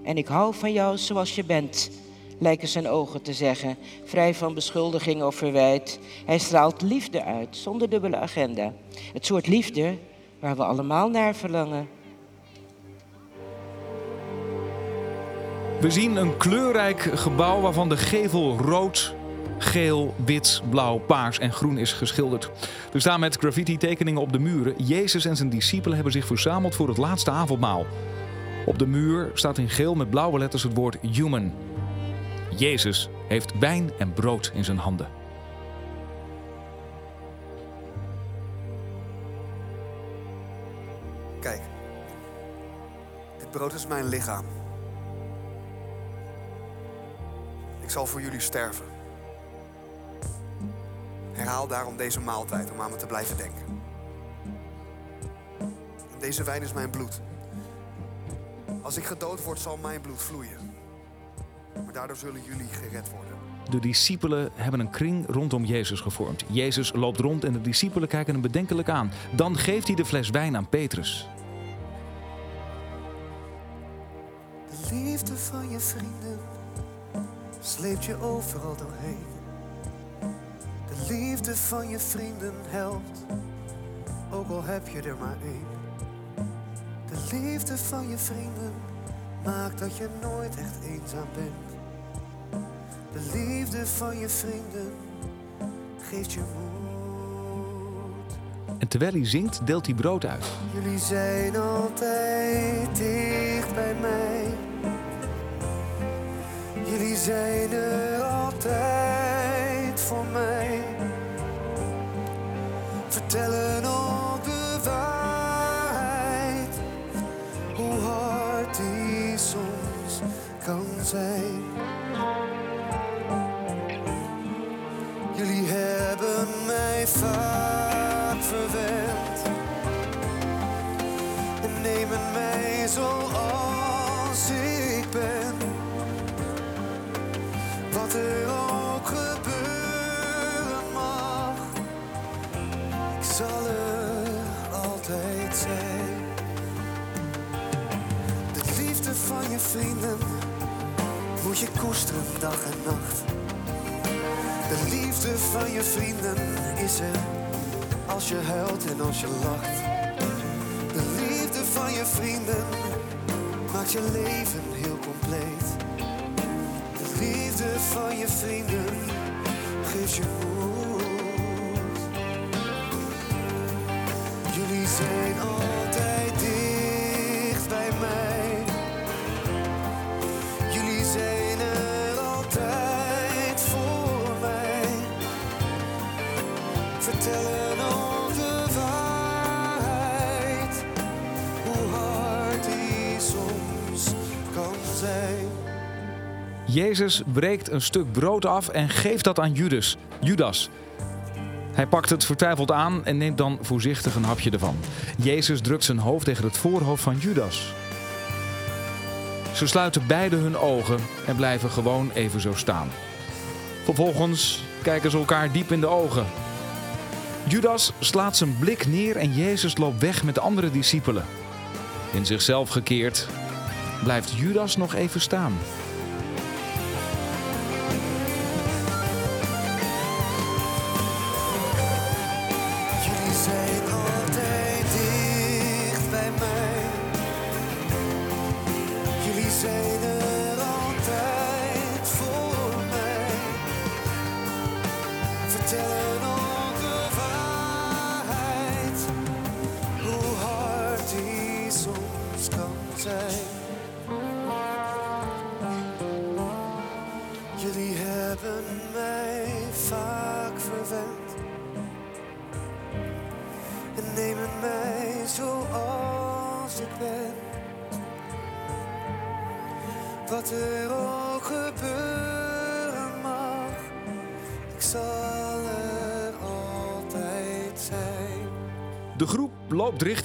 [SPEAKER 5] en ik hou van jou zoals je bent, lijken zijn ogen te zeggen, vrij van beschuldiging of verwijt. Hij straalt liefde uit, zonder dubbele agenda. Het soort liefde waar we allemaal naar verlangen.
[SPEAKER 4] We zien een kleurrijk gebouw waarvan de gevel rood, geel, wit, blauw, paars en groen is geschilderd. Er staan met graffiti-tekeningen op de muren. Jezus en zijn discipelen hebben zich verzameld voor het laatste avondmaal. Op de muur staat in geel met blauwe letters het woord human. Jezus heeft wijn en brood in zijn handen.
[SPEAKER 11] Kijk, dit brood is mijn lichaam. Ik zal voor jullie sterven. Herhaal daarom deze maaltijd om aan me te blijven denken. En deze wijn is mijn bloed. Als ik gedood word, zal mijn bloed vloeien. Maar daardoor zullen jullie gered worden.
[SPEAKER 4] De discipelen hebben een kring rondom Jezus gevormd. Jezus loopt rond en de discipelen kijken hem bedenkelijk aan. Dan geeft hij de fles wijn aan Petrus.
[SPEAKER 8] De liefde van je vrienden sleept je overal doorheen. De liefde van je vrienden helpt, ook al heb je er maar één. De liefde van je vrienden maakt dat je nooit echt eenzaam bent. De liefde van je vrienden geeft je moed.
[SPEAKER 4] En terwijl hij zingt, deelt hij brood uit.
[SPEAKER 8] Jullie zijn altijd dicht bij mij. Jullie zijn er altijd voor mij. Vertellen ook de waarheid. Hoe hard die soms kan zijn. Hebben mij vaak verwend en nemen mij zoals ik ben. Wat er ook gebeuren mag, ik zal er altijd zijn. De liefde van je vrienden moet je koesteren dag en nacht. De liefde van je vrienden is er als je huilt en als je lacht. De liefde van je vrienden maakt je leven heel compleet. De liefde van je vrienden geeft je moed.
[SPEAKER 4] Jezus breekt een stuk brood af en geeft dat aan Judas. Judas. Hij pakt het vertwijfeld aan en neemt dan voorzichtig een hapje ervan. Jezus drukt zijn hoofd tegen het voorhoofd van Judas. Ze sluiten beide hun ogen en blijven gewoon even zo staan. Vervolgens kijken ze elkaar diep in de ogen. Judas slaat zijn blik neer en Jezus loopt weg met de andere discipelen. In zichzelf gekeerd blijft Judas nog even staan.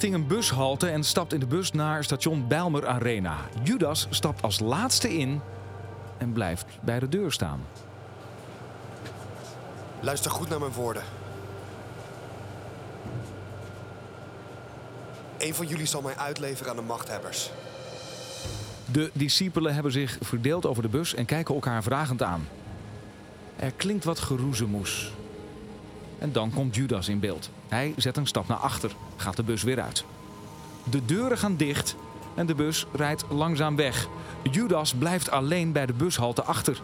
[SPEAKER 4] Richting een bushalte en stapt in de bus naar station Bijlmer Arena. Judas stapt als laatste in en blijft bij de deur staan.
[SPEAKER 11] Luister goed naar mijn woorden. Een van jullie zal mij uitleveren aan de machthebbers.
[SPEAKER 4] De discipelen hebben zich verdeeld over de bus en kijken elkaar vragend aan. Er klinkt wat geroezemoes. En dan komt Judas in beeld. Hij zet een stap naar achter, gaat de bus weer uit. De deuren gaan dicht en de bus rijdt langzaam weg. Judas blijft alleen bij de bushalte achter.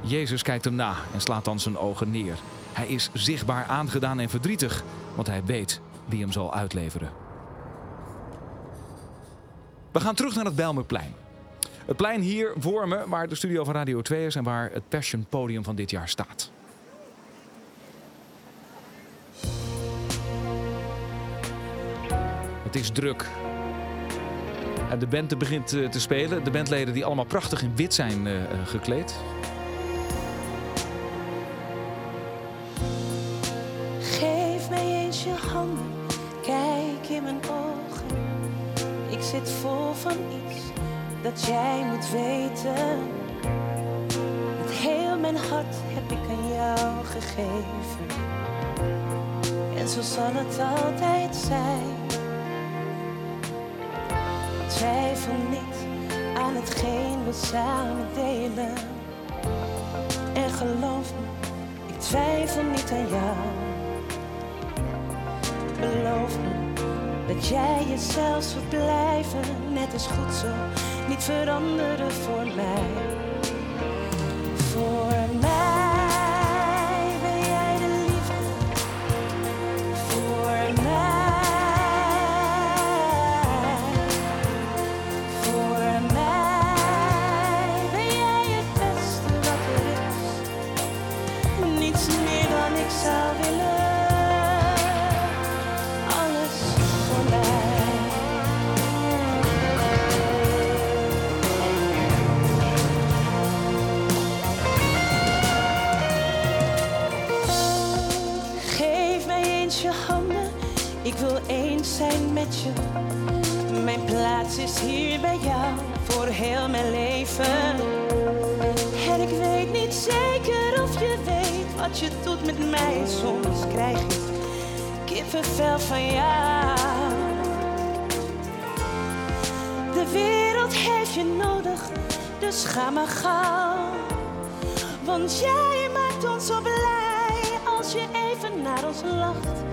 [SPEAKER 4] Jezus kijkt hem na en slaat dan zijn ogen neer. Hij is zichtbaar aangedaan en verdrietig, want hij weet wie hem zal uitleveren. We gaan terug naar het Bijlmerplein. Het plein hier voor me, waar de studio van Radio 2 is en waar het Passion Podium van dit jaar staat. Het is druk. En de band begint eh, te spelen. De bandleden die allemaal prachtig in wit zijn uh, gekleed.
[SPEAKER 12] Geef mij eens je handen, kijk in mijn ogen. Ik zit vol van iets dat jij moet weten. Met heel mijn hart heb ik aan jou gegeven. En zo zal het altijd zijn. Twijfel niet aan hetgeen we samen delen. En geloof me, ik twijfel niet aan jou. Beloof me dat jij jezelf zult blijven, net als goed zo, niet veranderen voor mij. Voor mij zijn met je. Mijn plaats is hier bij jou voor heel mijn leven. En ik weet niet zeker of je weet wat je doet met mij. Soms krijg ik kippenvel van jou. De wereld heeft je nodig, dus ga maar gauw. Want jij maakt ons zo blij als je even naar ons lacht.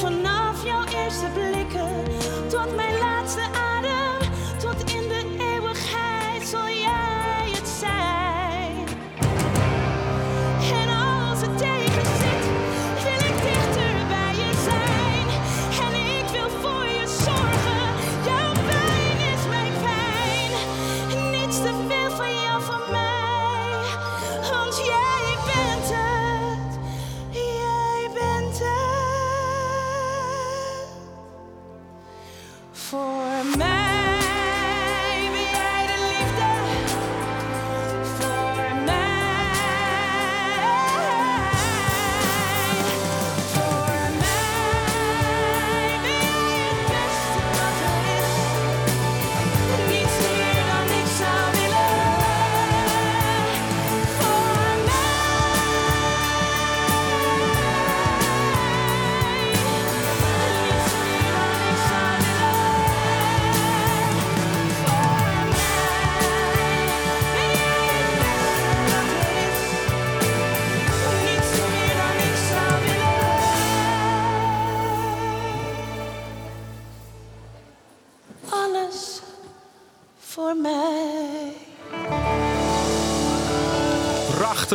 [SPEAKER 12] Vanaf jouw eerste blikken tot mijn laatste adem, tot in de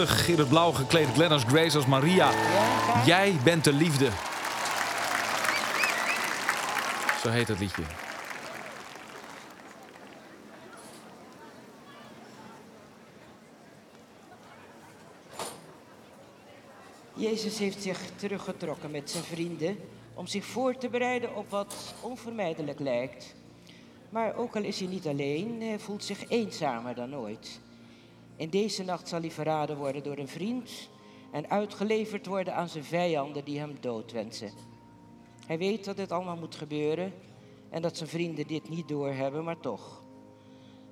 [SPEAKER 4] Prachtig in het blauw gekleed Glennis Grace als Maria. Jij bent de liefde. Zo heet het liedje.
[SPEAKER 5] Jezus heeft zich teruggetrokken met zijn vrienden om zich voor te bereiden op wat onvermijdelijk lijkt. Maar ook al is hij niet alleen, hij voelt zich eenzamer dan ooit. In deze nacht zal hij verraden worden door een vriend en uitgeleverd worden aan zijn vijanden die hem dood wensen. Hij weet dat dit allemaal moet gebeuren en dat zijn vrienden dit niet doorhebben, maar toch.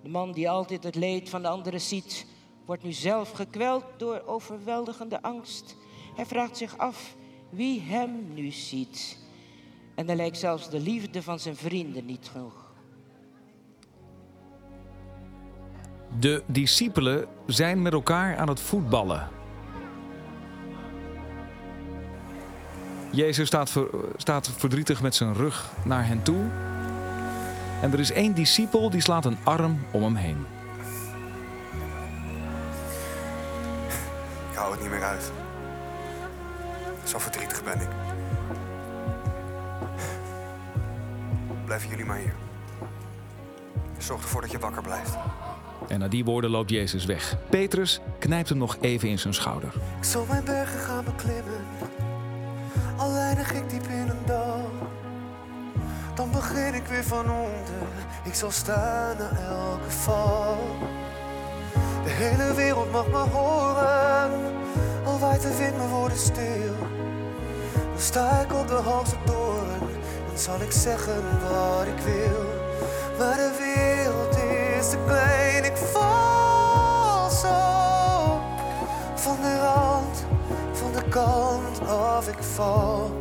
[SPEAKER 5] De man die altijd het leed van de anderen ziet, wordt nu zelf gekweld door overweldigende angst. Hij vraagt zich af wie hem nu ziet. En dan lijkt zelfs de liefde van zijn vrienden niet genoeg.
[SPEAKER 4] De discipelen zijn met elkaar aan het voetballen. Jezus staat, staat verdrietig met zijn rug naar hen toe. En er is één discipel die slaat een arm om hem heen.
[SPEAKER 11] Ik hou het niet meer uit. Zo verdrietig ben ik. Blijven jullie maar hier. Zorg ervoor dat je wakker blijft.
[SPEAKER 4] En na die woorden loopt Jezus weg. Petrus knijpt hem nog even in zijn schouder.
[SPEAKER 8] Ik zal mijn bergen gaan beklimmen, al ik diep in een dal. Dan begin ik weer van onder, ik zal staan na elke val. De hele wereld mag me horen, al waait de wind mijn woorden stil. Dan sta ik op de hoogste toren en zal ik zeggen wat ik wil. Maar de wereld is te klein, van de rand, van de kant af ik val.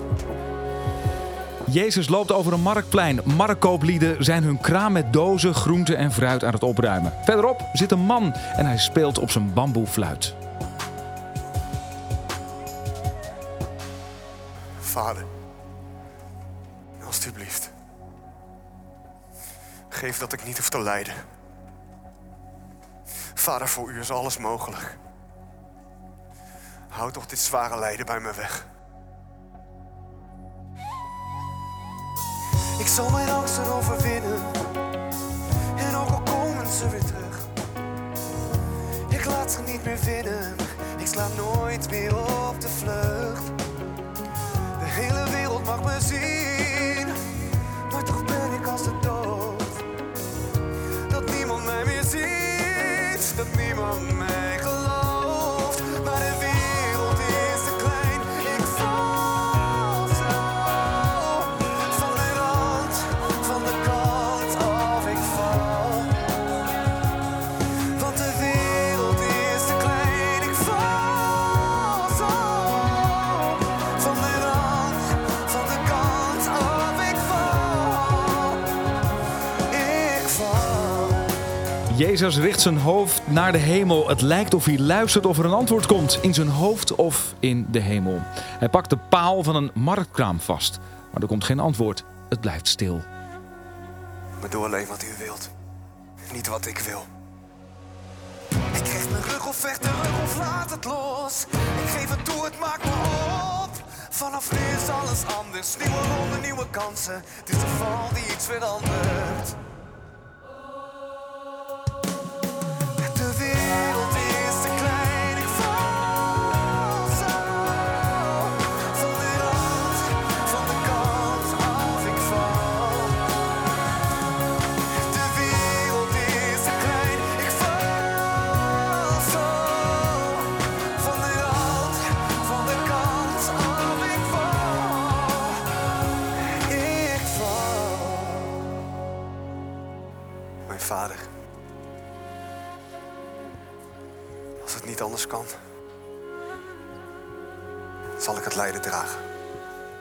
[SPEAKER 4] Jezus loopt over een marktplein. Marktkooplieden zijn hun kraam met dozen, groenten en fruit aan het opruimen. Verderop zit een man en hij speelt op zijn bamboefluit.
[SPEAKER 11] Vader, alstublieft. Geef dat ik niet hoef te lijden. Vader, voor u is alles mogelijk. Houd toch dit zware lijden bij me weg.
[SPEAKER 8] Ik zal mijn angsten overwinnen. En ook al komen ze weer terug. Ik laat ze niet meer winnen. Ik sla nooit meer op de vlucht. De hele wereld mag me zien. Maar toch ben ik als de dood. Dat niemand mij meer ziet. Dat niemand mij
[SPEAKER 4] Jezus richt zijn hoofd naar de hemel. Het lijkt of hij luistert of er een antwoord komt. In zijn hoofd of in de hemel. Hij pakt de paal van een marktkraam vast. Maar er komt geen antwoord. Het blijft stil.
[SPEAKER 11] Maar doe alleen wat u wilt. Niet wat ik wil.
[SPEAKER 8] Ik krijg mijn rug of vecht de rug of laat het los. Ik geef het toe, het maakt me op. Vanaf nu is alles anders. Nieuwe ronde, nieuwe kansen. Het is de val die iets verandert.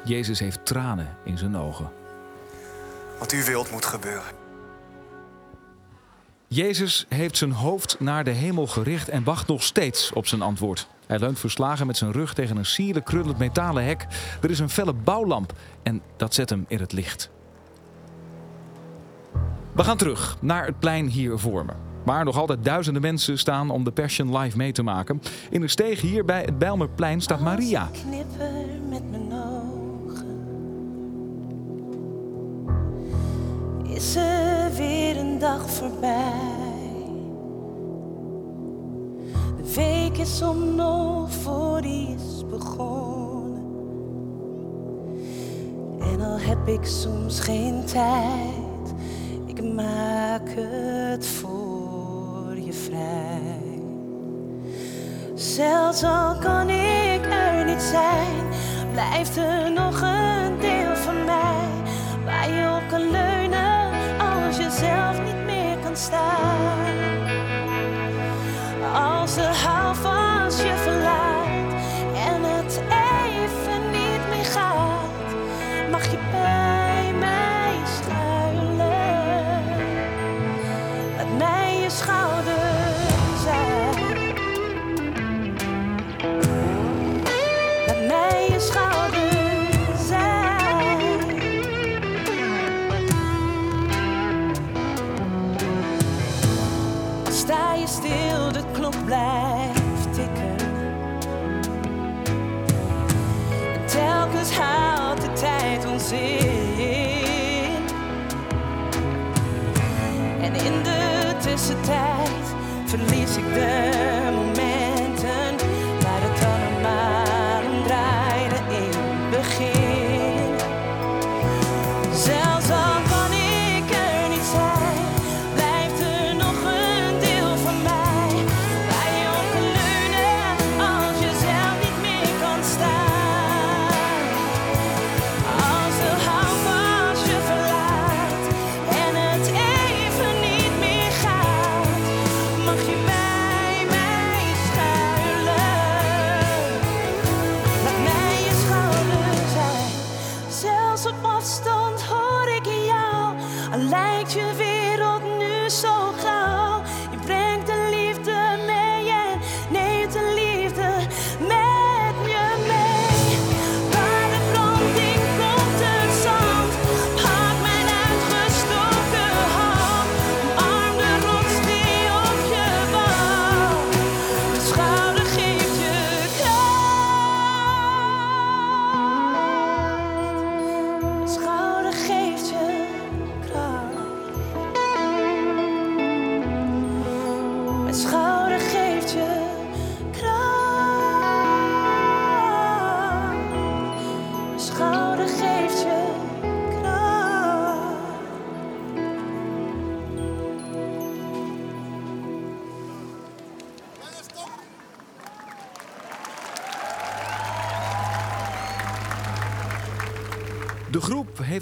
[SPEAKER 4] Jezus heeft tranen in zijn ogen.
[SPEAKER 11] Wat u wilt moet gebeuren.
[SPEAKER 4] Jezus heeft zijn hoofd naar de hemel gericht en wacht nog steeds op zijn antwoord. Hij leunt verslagen met zijn rug tegen een sierlijk krullend metalen hek. Er is een felle bouwlamp en dat zet hem in het licht. We gaan terug naar het plein hier voor me. Waar nog altijd duizenden mensen staan om de Passion live mee te maken. In de steeg hier bij het Bijlmerplein staat Maria.
[SPEAKER 12] knipper met mijn ogen. Is er weer een dag voorbij? De week is om nog voor die is begonnen. En al heb ik soms geen tijd, ik maak het voor Zelfs al kan ik er niet zijn, blijft er nog een deel van mij waar je op kan leunen als je zelf niet meer kan staan. Als de houvast je verlaat Laat mij je schouder zijn. Sta je stil, de klok blijft tikken. En telkens haalt de tijd ons in. En in de tussentijd verlies ik de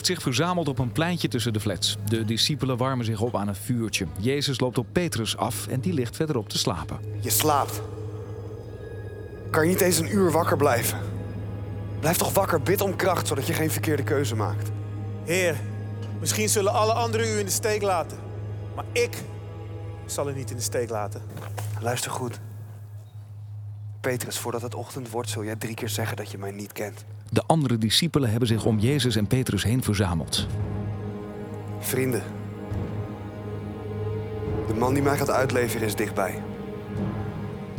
[SPEAKER 4] heeft zich verzameld op een pleintje tussen de flats. De discipelen warmen zich op aan een vuurtje. Jezus loopt op Petrus af en die ligt verderop te slapen.
[SPEAKER 11] Je slaapt. Kan je niet eens een uur wakker blijven? Blijf toch wakker, bid om kracht, zodat je geen verkeerde keuze maakt.
[SPEAKER 7] Heer, misschien zullen alle anderen u in de steek laten. Maar ik zal u niet in de steek laten.
[SPEAKER 11] Luister goed. Petrus, voordat het ochtend wordt, zul jij drie keer zeggen dat je mij niet kent.
[SPEAKER 4] De andere discipelen hebben zich om Jezus en Petrus heen verzameld.
[SPEAKER 11] Vrienden. De man die mij gaat uitleveren is dichtbij.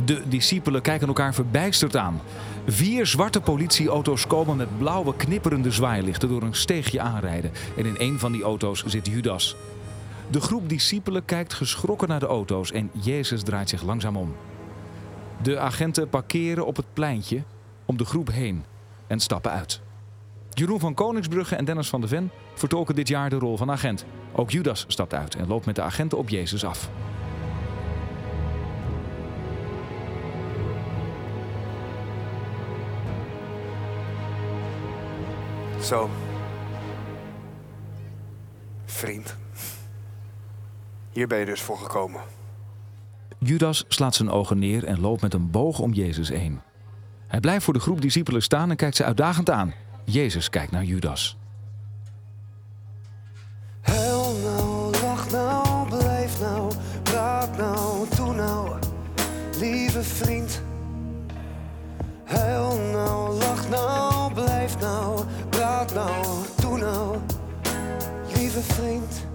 [SPEAKER 4] De discipelen kijken elkaar verbijsterd aan. Vier zwarte politieauto's komen met blauwe knipperende zwaailichten door een steegje aanrijden. En in een van die auto's zit Judas. De groep discipelen kijkt geschrokken naar de auto's en Jezus draait zich langzaam om. De agenten parkeren op het pleintje om de groep heen en stappen uit. Jeroen van Koningsbrugge en Dennis van de Ven vertolken dit jaar de rol van agent. Ook Judas stapt uit en loopt met de agenten op Jezus af.
[SPEAKER 11] Zo. Vriend. Hier ben je dus voor gekomen.
[SPEAKER 4] Judas slaat zijn ogen neer en loopt met een boog om Jezus heen. Hij blijft voor de groep discipelen staan en kijkt ze uitdagend aan. Jezus kijkt naar Judas.
[SPEAKER 8] Huil nou, lach nou, blijf nou, praat nou, doe nou, lieve vriend. Huil nou, lach nou, blijf nou, praat nou, doe nou, lieve vriend.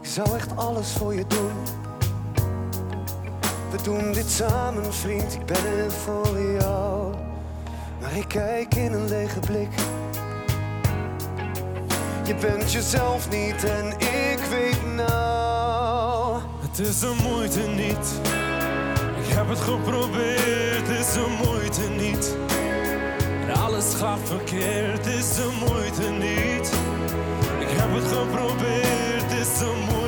[SPEAKER 8] Ik zou echt alles voor je doen. We doen dit samen, vriend, ik ben er voor jou. Maar ik kijk in een lege blik. Je bent jezelf niet en ik weet nou.
[SPEAKER 1] Het is de moeite niet. Ik heb het geprobeerd, het is de moeite niet. En alles gaat verkeerd, het is de moeite niet. Ik heb het geprobeerd, het is de moeite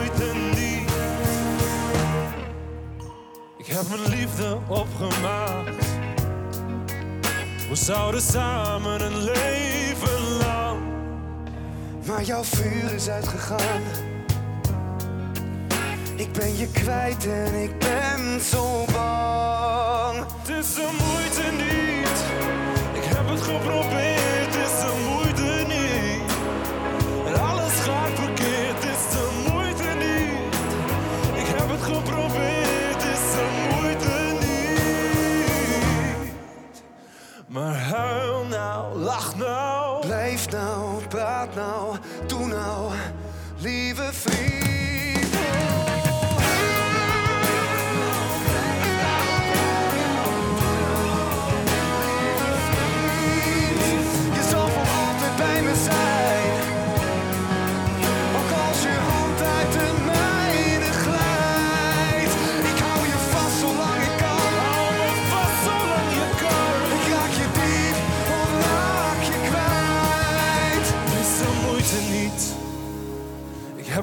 [SPEAKER 1] heb mijn liefde opgemaakt. We zouden samen een leven lang.
[SPEAKER 8] Maar jouw vuur is uitgegaan. Ik ben je kwijt en ik ben zo bang.
[SPEAKER 1] Het is de moeite niet. Ik heb het geprobeerd, nou, lach nou.
[SPEAKER 8] Blijf nou, praat nou, doe nou, lieve vriend.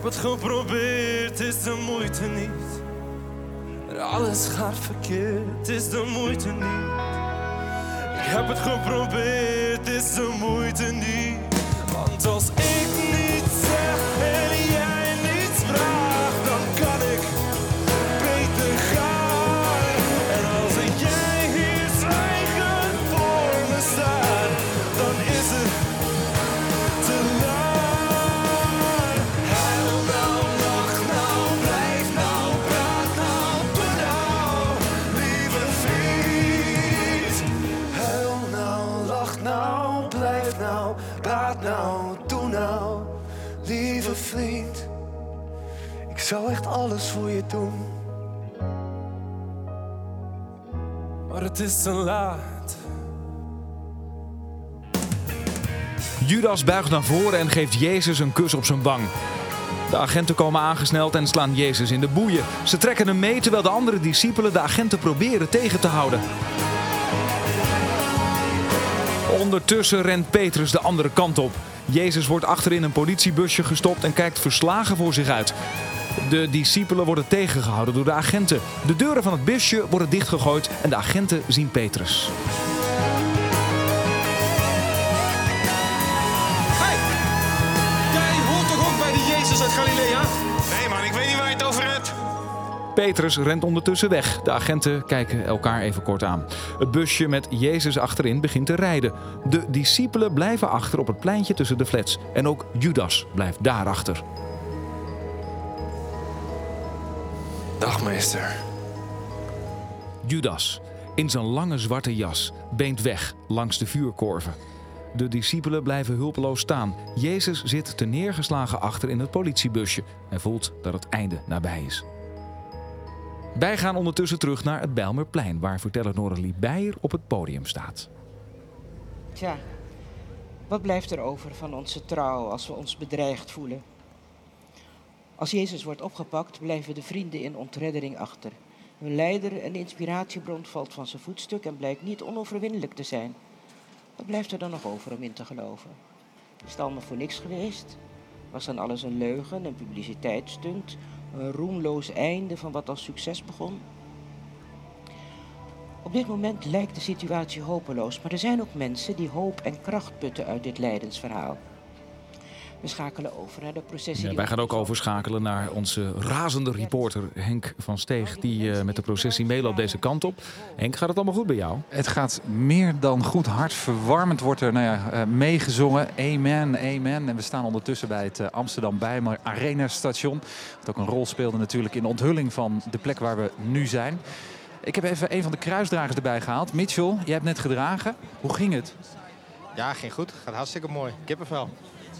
[SPEAKER 1] Heb het geprobeerd, is de moeite niet. Alles gaat verkeerd, is de moeite niet. Ik heb het geprobeerd, is de moeite niet. Want als ik Maar het is te laat.
[SPEAKER 4] Judas buigt naar voren en geeft Jezus een kus op zijn wang. De agenten komen aangesneld en slaan Jezus in de boeien. Ze trekken hem mee terwijl de andere discipelen de agenten proberen tegen te houden. Ondertussen rent Petrus de andere kant op. Jezus wordt achterin een politiebusje gestopt en kijkt verslagen voor zich uit. De discipelen worden tegengehouden door de agenten. De deuren van het busje worden dichtgegooid en de agenten zien Petrus.
[SPEAKER 20] Jij hoort toch ook bij de Jezus uit Galilea? Nee man, ik weet niet waar je het over hebt.
[SPEAKER 4] Petrus rent ondertussen weg. De agenten kijken elkaar even kort aan. Het busje met Jezus achterin begint te rijden. De discipelen blijven achter op het pleintje tussen de flats. En ook Judas blijft daarachter.
[SPEAKER 1] Dag meester.
[SPEAKER 4] Judas, in zijn lange zwarte jas, beent weg langs de vuurkorven. De discipelen blijven hulpeloos staan. Jezus zit te neergeslagen achter in het politiebusje en voelt dat het einde nabij is. Wij gaan ondertussen terug naar het Bijlmerplein, waar verteller Noralie Beijer op het podium staat.
[SPEAKER 5] Tja, wat blijft er over van onze trouw als we ons bedreigd voelen? Als Jezus wordt opgepakt, blijven de vrienden in ontreddering achter. Hun leider en inspiratiebron valt van zijn voetstuk en blijkt niet onoverwinnelijk te zijn. Wat blijft er dan nog over om in te geloven? Is het allemaal voor niks geweest? Was dan alles een leugen, een publiciteitsstunt, een roemloos einde van wat als succes begon? Op dit moment lijkt de situatie hopeloos, maar er zijn ook mensen die hoop en kracht putten uit dit lijdensverhaal. We schakelen over naar de processie.
[SPEAKER 4] Ja, wij gaan ook overschakelen naar onze razende reporter Henk van Steeg, die eh, met de processie meeloopt deze kant op. Henk, gaat het allemaal goed bij jou?
[SPEAKER 9] Het gaat meer dan goed. Hartverwarmend wordt er nou ja, eh, meegezongen. Amen, amen. En we staan ondertussen bij het eh, Amsterdam Bijlmer Arena station. Wat ook een rol speelde natuurlijk in de onthulling van de plek waar we nu zijn. Ik heb even een van de kruisdragers erbij gehaald. Mitchell, jij hebt net gedragen. Hoe ging het?
[SPEAKER 21] Ja, ging goed. Gaat hartstikke mooi. Kippenvel.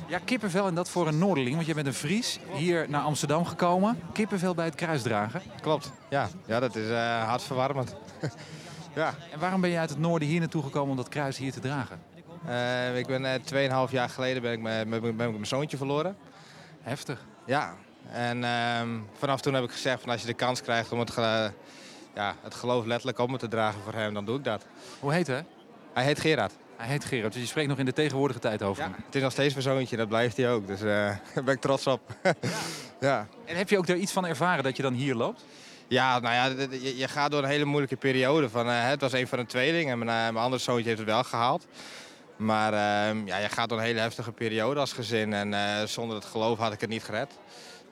[SPEAKER 9] Ja, kippenvel en dat voor een Noorderling. Want je bent een Fries, hier naar Amsterdam gekomen. Kippenvel bij het kruisdragen.
[SPEAKER 21] Klopt. Ja, ja dat is eh hartverwarmend. ja.
[SPEAKER 9] En waarom ben je uit het noorden hier naartoe gekomen om dat kruis hier te dragen?
[SPEAKER 21] Eh, ik ben eh 2,5 jaar geleden ben ik, mijn- ben ik mijn zoontje verloren.
[SPEAKER 9] Heftig.
[SPEAKER 21] Ja. En ehm, vanaf toen heb ik gezegd van als je de kans krijgt om het, ja, het geloof letterlijk op me te dragen voor hem, dan doe ik dat.
[SPEAKER 9] Hoe heet hij?
[SPEAKER 21] Hij heet Gerard.
[SPEAKER 9] Hij heet Gerard, dus je spreekt nog in de tegenwoordige tijd over hem.
[SPEAKER 21] Het is nog steeds mijn zoontje, dat blijft hij ook. Dus eh, daar ben ik trots op. ja.
[SPEAKER 9] En heb je ook daar iets van ervaren dat je dan hier loopt?
[SPEAKER 21] Ja, nou ja, je, je gaat door een hele moeilijke periode. Van, eh, het was een van de tweelingen en mijn, eh, mijn andere zoontje heeft het wel gehaald. Maar ehm, ja, je gaat door een hele heftige periode als gezin. En zonder het geloof had ik het niet gered.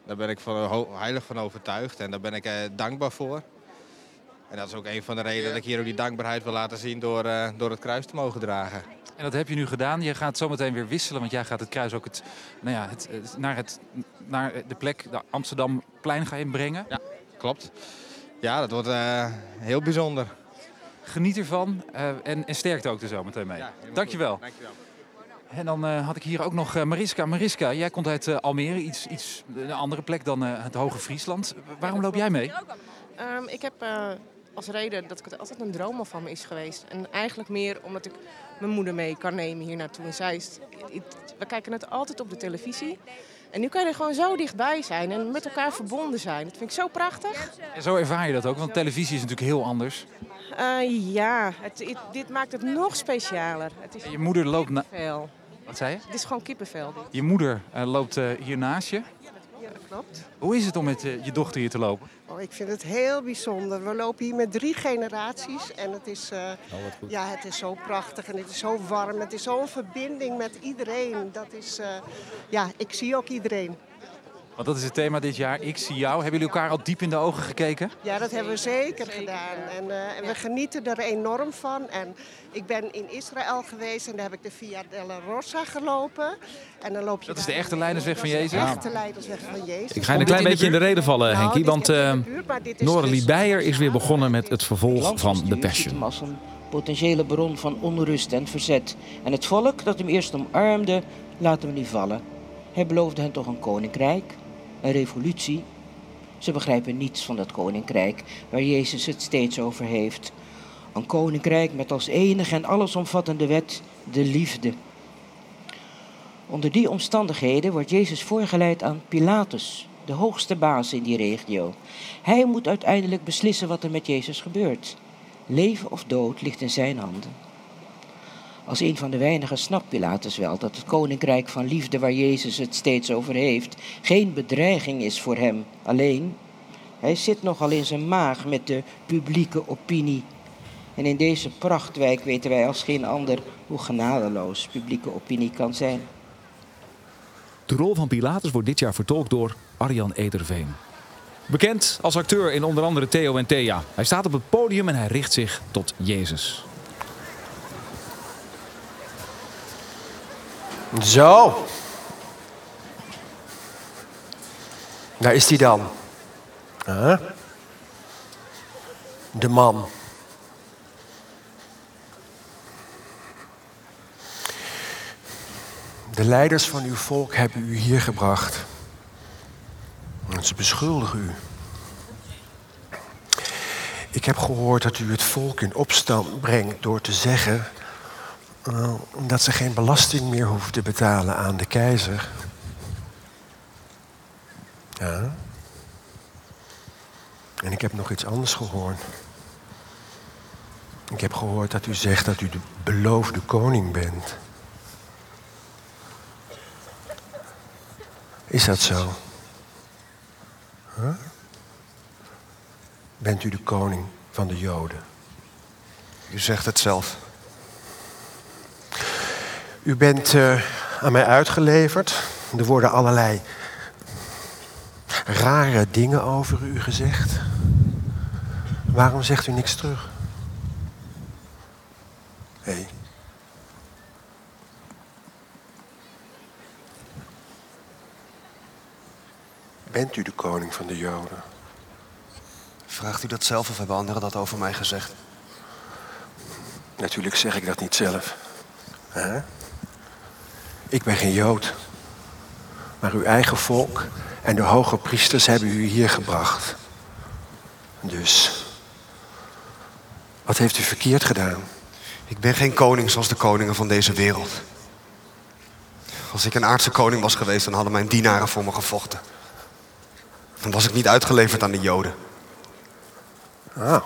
[SPEAKER 21] Daar ben ik van, heilig van overtuigd en daar ben ik dankbaar voor. En dat is ook een van de redenen dat ik hier ook die dankbaarheid wil laten zien door, eh, door het kruis te mogen dragen.
[SPEAKER 9] En dat heb je nu gedaan. Je gaat zometeen weer wisselen, want jij gaat het kruis ook het, nou ja, het, het- naar, het, naar de plek, de Amsterdamplein ga je brengen.
[SPEAKER 21] Ja, klopt. Ja, dat wordt eh, heel bijzonder.
[SPEAKER 9] Geniet ervan eh, en, en sterkte ook er zo meteen mee. Dankjewel.
[SPEAKER 21] Dankjewel.
[SPEAKER 9] En dan eh, had ik hier ook nog eh, Mariska. Mariska, jij komt uit eh, Almere, iets, iets, een andere plek dan eh, het Hoge Friesland. Waarom loop jij mee?
[SPEAKER 22] Ehm, ik heb eh, als reden dat ik het altijd een droom van me is geweest. En eigenlijk meer omdat ik mijn moeder mee kan nemen hier naartoe in Zeist. Het- We kijken het altijd op de televisie. En nu kan je er gewoon zo dichtbij zijn en met elkaar verbonden zijn. Dat vind ik zo prachtig.
[SPEAKER 9] En zo ervaar je dat ook, want televisie is natuurlijk heel anders.
[SPEAKER 22] Eh, ja, het, het- dit maakt het nog specialer. Het is
[SPEAKER 9] Je moeder loopt na...
[SPEAKER 22] kippenvel.
[SPEAKER 9] Wat zei je?
[SPEAKER 22] Het is gewoon kippenvel.
[SPEAKER 9] Je moeder eh, loopt eh, hier naast je.
[SPEAKER 23] Ja, dat klopt.
[SPEAKER 9] Hoe is het om met eh, je dochter hier te lopen?
[SPEAKER 23] Oh, ik vind het heel bijzonder. We lopen hier met drie generaties en het is, eh,
[SPEAKER 9] Oh, wat goed.
[SPEAKER 23] ja, het is zo prachtig en het is zo warm. Het is zo'n verbinding met iedereen. Dat is, eh, ja, ik zie ook iedereen.
[SPEAKER 9] Want dat is het thema dit jaar. Ik zie jou. Hebben jullie elkaar al diep in de ogen gekeken?
[SPEAKER 23] Ja, dat hebben we zeker gedaan. En, eh, en we genieten er enorm van. En ik ben in Israël geweest en daar heb ik de Via della Rosa gelopen. En dan loop je
[SPEAKER 9] Dat is de echte Leidersweg van
[SPEAKER 23] Dat is de
[SPEAKER 9] Jezus?
[SPEAKER 23] echte Leidersweg van Jezus.
[SPEAKER 4] Ik ga je een klein beetje in de reden vallen,
[SPEAKER 23] Nou,
[SPEAKER 4] Henkie. Want eh
[SPEAKER 23] is
[SPEAKER 4] Noralie
[SPEAKER 23] dus-
[SPEAKER 4] Beijer is weer begonnen met het vervolg van de
[SPEAKER 5] ziet
[SPEAKER 4] Passion.
[SPEAKER 5] hem als een potentiële bron van onrust en verzet. En het volk dat hem eerst omarmde, laten we nu vallen. Hij beloofde hen toch een koninkrijk, een revolutie. Ze begrijpen niets van dat koninkrijk waar Jezus het steeds over heeft. Een koninkrijk met als enige en allesomvattende wet de liefde. Onder die omstandigheden wordt Jezus voorgeleid aan Pilatus, de hoogste baas in die regio. Hij moet uiteindelijk beslissen wat er met Jezus gebeurt. Leven of dood ligt in zijn handen. Als een van de weinigen snapt Pilatus wel dat het koninkrijk van liefde waar Jezus het steeds over heeft, geen bedreiging is voor hem alleen. Hij zit nogal in zijn maag met de publieke opinie. En in deze prachtwijk weten wij als geen ander hoe genadeloos publieke opinie kan zijn.
[SPEAKER 4] De rol van Pilatus wordt dit jaar vertolkt door Arjan Ederveen. Bekend als acteur in onder andere Theo en Thea. Hij staat op het podium en hij richt zich tot Jezus.
[SPEAKER 19] Zo. Daar is hij dan. Huh? De man. De leiders van uw volk hebben u hier gebracht. En ze beschuldigen u. Ik heb gehoord dat u het volk in opstand brengt door te zeggen eh, dat ze geen belasting meer hoeven te betalen aan de keizer. Ja. En ik heb nog iets anders gehoord. Ik heb gehoord dat u zegt dat u de beloofde koning bent. Is dat zo? Bent u de koning van de Joden?
[SPEAKER 8] U zegt het zelf.
[SPEAKER 19] U bent eh, aan mij uitgeleverd. Er worden allerlei rare dingen over u gezegd. Waarom zegt u niks terug? Hé. Bent u de koning van de Joden?
[SPEAKER 8] Vraagt u dat zelf of hebben anderen dat over mij gezegd?
[SPEAKER 19] Natuurlijk zeg ik dat niet zelf. Hè? Ik ben geen Jood. Maar uw eigen volk en de hoge priesters hebben u hier gebracht. Dus, wat heeft u verkeerd gedaan?
[SPEAKER 8] Ik ben geen koning zoals de koningen van deze wereld. Als ik een aardse koning was geweest, dan hadden mijn dienaren voor me gevochten. Dan was ik niet uitgeleverd aan de Joden.
[SPEAKER 19] Ah.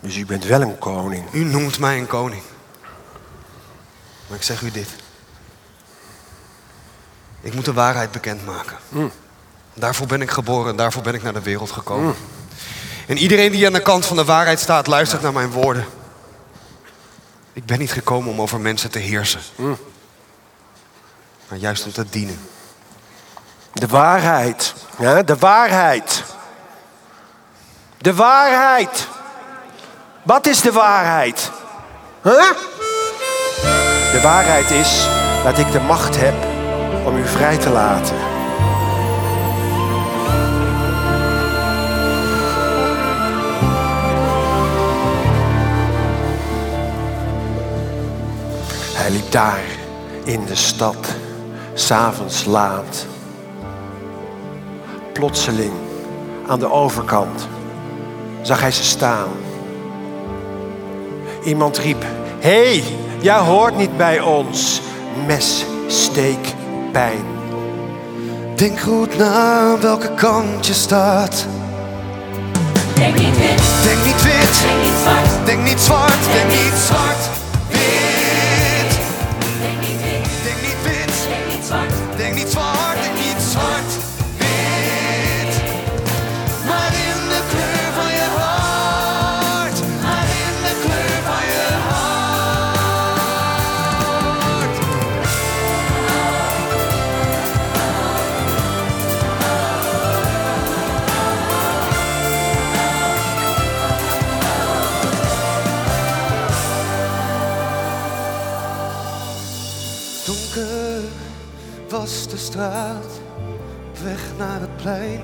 [SPEAKER 19] Dus u bent wel een koning.
[SPEAKER 8] U noemt mij een koning. Maar ik zeg u dit. Ik moet de waarheid bekendmaken. Daarvoor ben ik geboren, daarvoor ben ik naar de wereld gekomen. En iedereen die aan de kant van de waarheid staat, luistert naar mijn woorden. Ik ben niet gekomen om over mensen te heersen. Maar juist om te dienen.
[SPEAKER 19] De waarheid. Ja, de waarheid. De waarheid. Wat is de waarheid? Huh? De waarheid is dat ik de macht heb om u vrij te laten. Hij liep daar in de stad, s'avonds laat. Plotseling, aan de overkant, zag hij ze staan. Iemand riep: Hé, hey, jij hoort niet bij ons. Mes, steek, pijn.
[SPEAKER 8] Denk goed na welke kant je staat.
[SPEAKER 24] Denk niet wit.
[SPEAKER 8] Denk niet wit.
[SPEAKER 24] Denk niet zwart.
[SPEAKER 8] Denk niet zwart. Denk niet zwart. Wit.
[SPEAKER 24] Denk niet wit.
[SPEAKER 8] Denk niet wit.
[SPEAKER 24] Denk niet zwart.
[SPEAKER 8] Denk niet zwart. Denk niet zwart. Straat, weg naar het plein.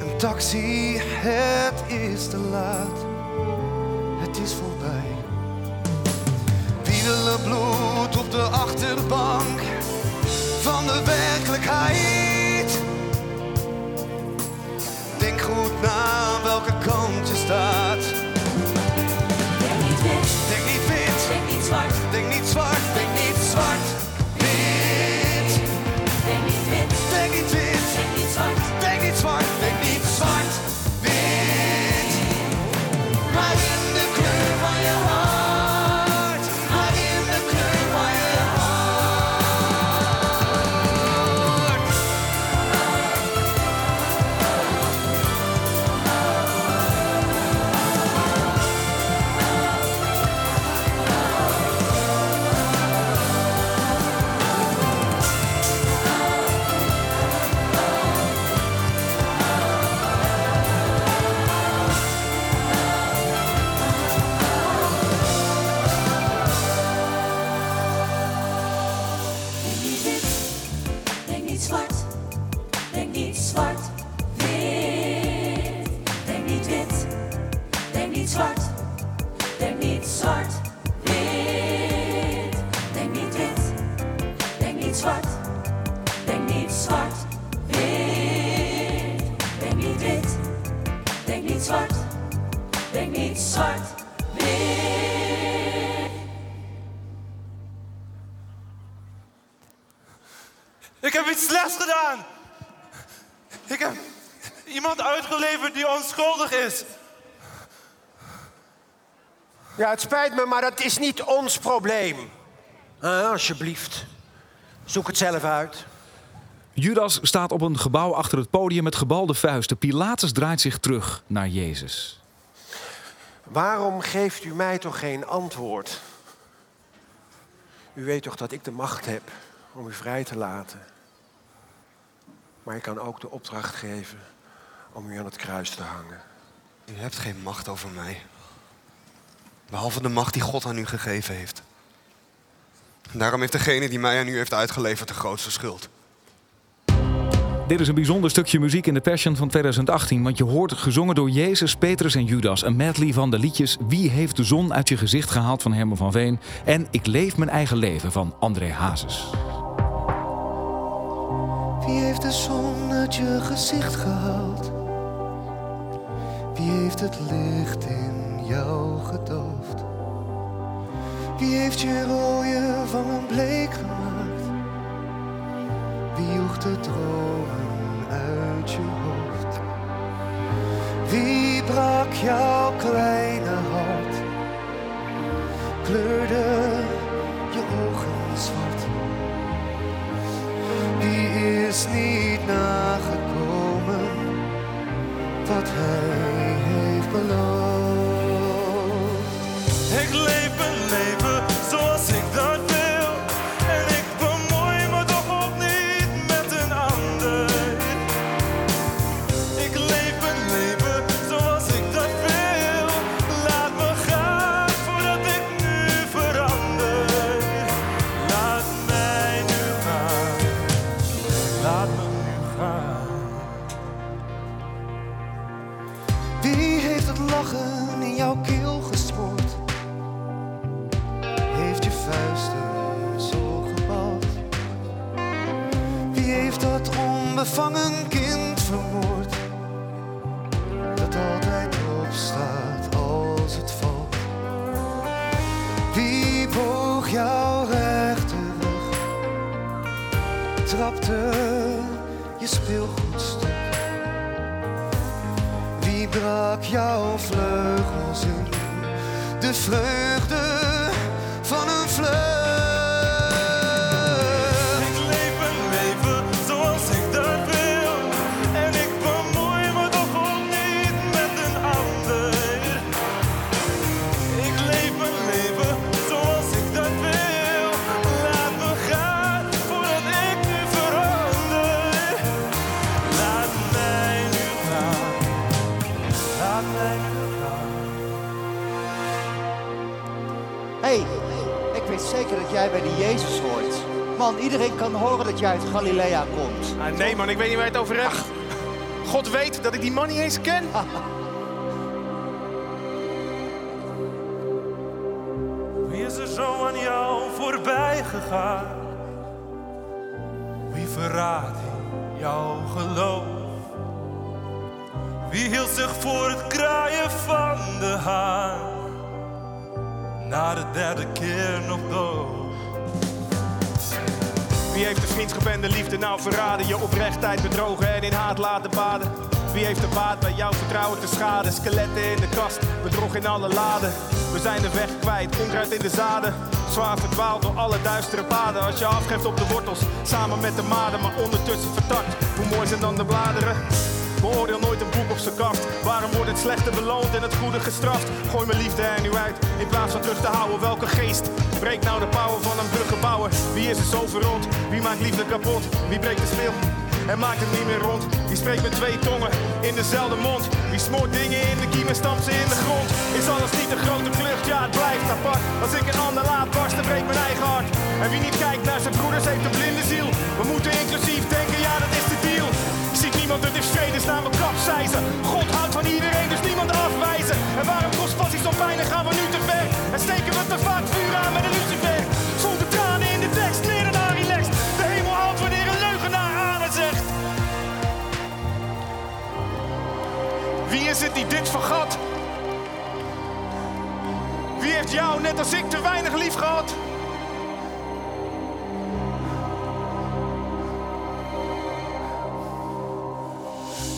[SPEAKER 8] Een taxi, het is te laat, het is voorbij. Wielen bloed op de achterbank van de werkelijkheid. Denk goed na welke kant je staat.
[SPEAKER 12] Denk niet wit,
[SPEAKER 8] Denk niet wit,
[SPEAKER 12] denk niet zwart,
[SPEAKER 8] denk niet zwart, denk niet zwart.
[SPEAKER 12] Niet zwart,
[SPEAKER 8] denk niet zwart, wit.
[SPEAKER 12] Denk niet wit, denk niet zwart, denk niet zwart, wit.
[SPEAKER 1] Ik heb iets slechts gedaan. Ik heb iemand uitgeleverd die onschuldig is.
[SPEAKER 19] Ja, het spijt me, maar dat is niet ons probleem. Ah, alsjeblieft. Zoek het zelf uit.
[SPEAKER 4] Judas staat op een gebouw achter het podium met gebalde vuisten. Pilatus draait zich terug naar Jezus.
[SPEAKER 19] Waarom geeft u mij toch geen antwoord? U weet toch dat ik de macht heb om u vrij te laten. Maar ik kan ook de opdracht geven om u aan het kruis te hangen.
[SPEAKER 11] U hebt geen macht over mij. Behalve de macht die God aan u gegeven heeft. Daarom heeft degene die mij aan u heeft uitgeleverd de grootste schuld.
[SPEAKER 4] Dit is een bijzonder stukje muziek in de Passion van 2018, want je hoort gezongen door Jezus, Petrus en Judas. Een medley van de liedjes Wie heeft de zon uit je gezicht gehaald van Herman van Veen en Ik leef mijn eigen leven van André Hazes.
[SPEAKER 8] Wie heeft de zon uit je gezicht gehaald? Wie heeft het licht in jou gedoofd? Wie heeft je rooien van een bleek gemaakt? Wie joeg de dromen uit je hoofd? Wie brak jouw kleine hart? Kleurde je ogen zwart? Wie is niet nagekomen wat hij heeft beloofd?
[SPEAKER 1] Ik leef mijn leven
[SPEAKER 8] onbevangen kind vermoord? Dat altijd opstaat als het valt. Wie boog jouw rechterrug? Trapte je speelgoedstuk? Wie brak jouw vleugels in de vreugde van een vlucht?
[SPEAKER 25] Jij bij die Jezus hoort. Man, iedereen kan horen dat jij uit Galilea komt.
[SPEAKER 7] Ah, nee man, ik weet niet waar je het over hebt. God weet dat ik die man niet eens ken.
[SPEAKER 1] Wie is er zo aan jou voorbij gegaan? Wie verraadt jouw geloof? Wie hield zich voor het kraaien van de haan? Na de derde keer nog dood.
[SPEAKER 7] Heeft de vriendschap en de liefde nou verraden? Je oprechtheid bedrogen en in haat laten baden. Wie heeft de baat bij jouw vertrouwen te schaden? Skeletten in de kast, bedrog in alle laden. We zijn de weg kwijt, onkruid in de zaden. Zwaar verdwaald door alle duistere paden. Als je afgeeft op de wortels, samen met de maden. Maar ondertussen vertakt, hoe mooi zijn dan de bladeren? Beoordeel nooit een boek op zijn kaft. Waarom wordt het slechte beloond en het goede gestraft? Gooi mijn liefde er nu uit, in plaats van terug te houden. Welke geest breekt nou de power van een brugge bouwen? Wie is er zo verrond? Wie maakt liefde kapot? Wie breekt de speel? En maakt het niet meer rond. Wie spreekt met twee tongen in dezelfde mond? Wie smoort dingen in de kiem en stampt ze in de grond? Is alles niet een grote klucht? Ja, het blijft apart. Als ik een ander laat barsten, breekt mijn eigen hart. En wie niet kijkt naar zijn broeders, heeft een blinde ziel. We moeten inclusief denken, ja, dat is de deal. Ik zie niemand uit de vredesnaam kapseizen. God houdt van iedereen, dus niemand afwijzen. En waarom kost passies op pijn en gaan we nu te ver? En steken we te vaak vuur aan met een lucifer? Zonder tranen in de tekst, meer dan relaxed. De hemel houdt wanneer een leugenaar aan het zegt. Wie is het die dit vergat? Wie heeft jou, net als ik, te weinig lief gehad?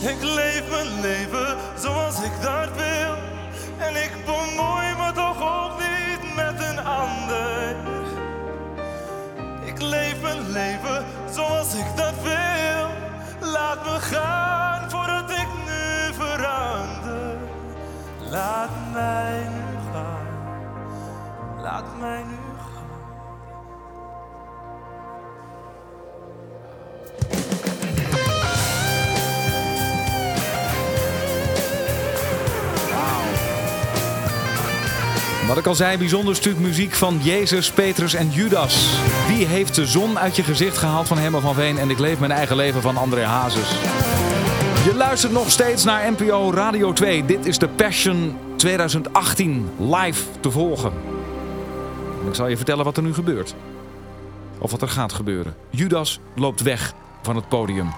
[SPEAKER 1] Ik leef mijn leven zoals ik dat wil. En ik bemoei me toch ook niet met een ander. Ik leef mijn leven zoals ik dat wil. Laat me gaan voordat ik nu verander. Laat mij nu gaan. Laat mij nu
[SPEAKER 4] Wat ik al zei, bijzonder stuk muziek van Jezus, Petrus en Judas. Wie heeft de zon uit je gezicht gehaald van Herman van Veen en ik leef mijn eigen leven van André Hazes. Je luistert nog steeds naar NPO Radio 2. Dit is de Passion 2018 live te volgen. En ik zal je vertellen wat er nu gebeurt. Of wat er gaat gebeuren. Judas loopt weg van het podium.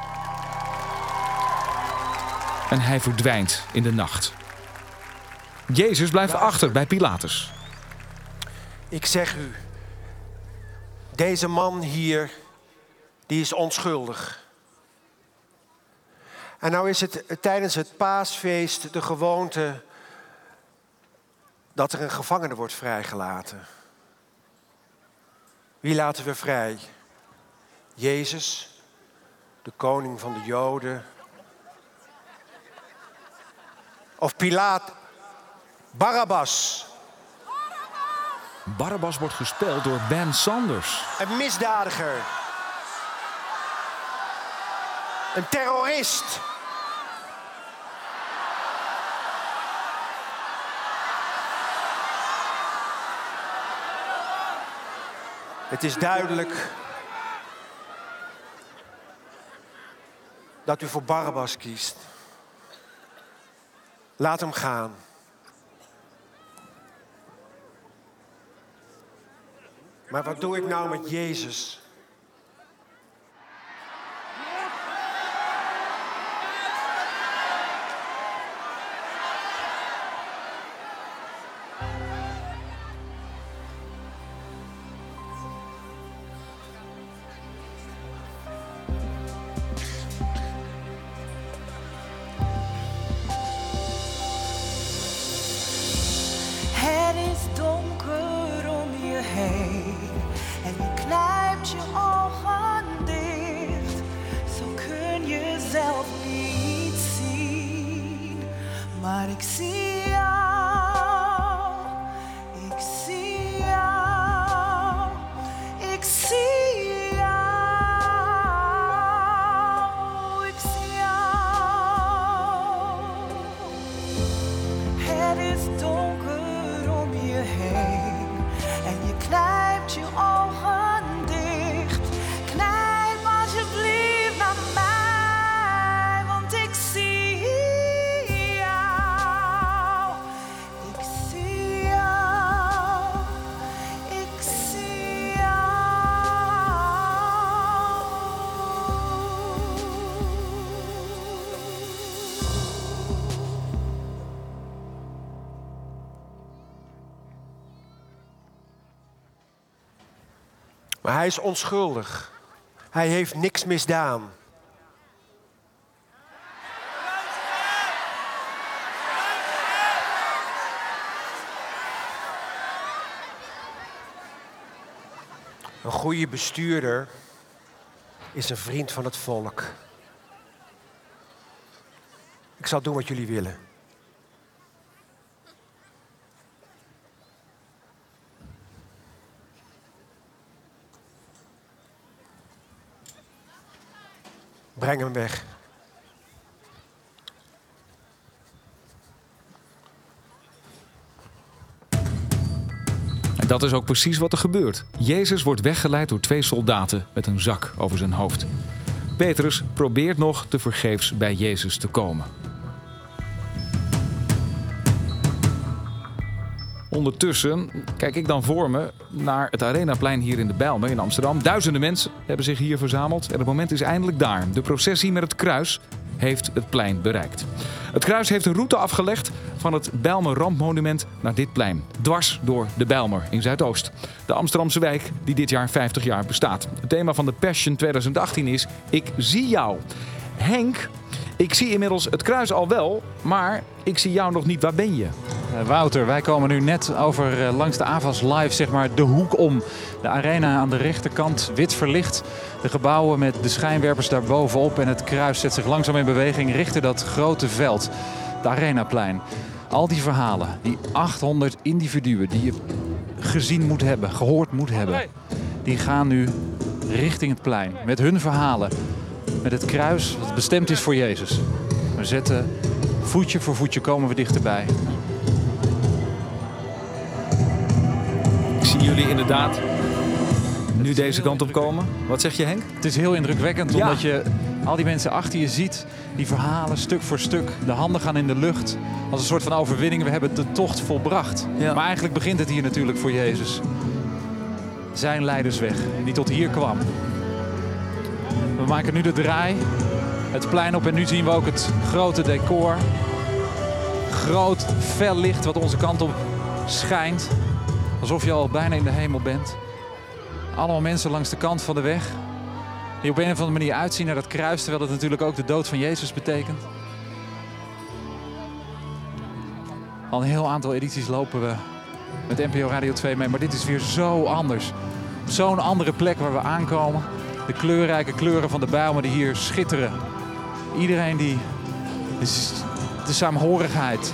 [SPEAKER 4] En hij verdwijnt in de nacht. Jezus blijft achter bij Pilatus.
[SPEAKER 19] Ik zeg u, deze man hier, die is onschuldig. En nou is het tijdens het paasfeest de gewoonte dat er een gevangene wordt vrijgelaten. Wie laten we vrij? Jezus, de koning van de Joden. Of Pilaat, Barabbas,
[SPEAKER 4] Barabbas wordt gespeeld door Ben Sanders.
[SPEAKER 19] een misdadiger. Een terrorist. Het is duidelijk dat u voor Barabbas kiest. Laat hem gaan. Maar wat doe ik nou met Jezus?
[SPEAKER 12] Maar
[SPEAKER 19] hij is onschuldig. Hij heeft niks misdaan. Een goede bestuurder is een vriend van het volk. Ik zal doen wat jullie willen. Breng hem weg.
[SPEAKER 4] En dat is ook precies wat er gebeurt. Jezus wordt weggeleid door twee soldaten met een zak over zijn hoofd. Petrus probeert nog te vergeefs bij Jezus te komen. Ondertussen kijk ik dan voor me naar het Arenaplein hier in de Bijlmer in Amsterdam. Duizenden mensen hebben zich hier verzameld en het moment is eindelijk daar. De processie met het kruis heeft het plein bereikt. Het kruis heeft een route afgelegd van het Bijlmer Rampmonument naar dit plein. Dwars door de Bijlmer in Zuidoost. De Amsterdamse wijk die dit jaar 50 jaar bestaat. Het thema van de Passion 2018 is Ik zie jou. Henk, ik zie inmiddels het kruis al wel, maar ik zie jou nog niet. Waar ben je?
[SPEAKER 9] Eh, Wouter, wij komen nu net over eh, langs de AVAS Live, zeg maar, de hoek om. De arena aan de rechterkant, wit verlicht. De gebouwen met de schijnwerpers daarbovenop. En het kruis zet zich langzaam in beweging richting dat grote veld. De Arenaplein. Al die verhalen, die 800 individuen die je gezien moet hebben, gehoord moet hebben. Die gaan nu richting het plein. Met hun verhalen. Met het kruis dat bestemd is voor Jezus. We zetten voetje voor voetje komen we dichterbij.
[SPEAKER 4] Ik zie jullie inderdaad nu deze kant op komen. Wat zeg je Henk?
[SPEAKER 9] Het is heel indrukwekkend
[SPEAKER 4] Ja.
[SPEAKER 9] omdat je al die mensen achter je ziet. Die verhalen stuk voor stuk. De handen gaan in de lucht. Als een soort van overwinning. We hebben de tocht volbracht. Maar eigenlijk begint het hier natuurlijk voor Jezus. Zijn leidersweg die tot hier kwam. We maken nu de draai. Het plein op en nu zien we ook het grote decor. Groot, fel licht wat onze kant op schijnt. Alsof je al bijna in de hemel bent. Allemaal mensen langs de kant van de weg. Die op een of andere manier uitzien naar dat kruis, terwijl het natuurlijk ook de dood van Jezus betekent. Al een heel aantal edities lopen we met NPO Radio 2 mee, maar dit is weer zo anders. Zo'n andere plek waar we aankomen. De kleurrijke kleuren van de Bijlmer die hier schitteren. Iedereen die... de saamhorigheid.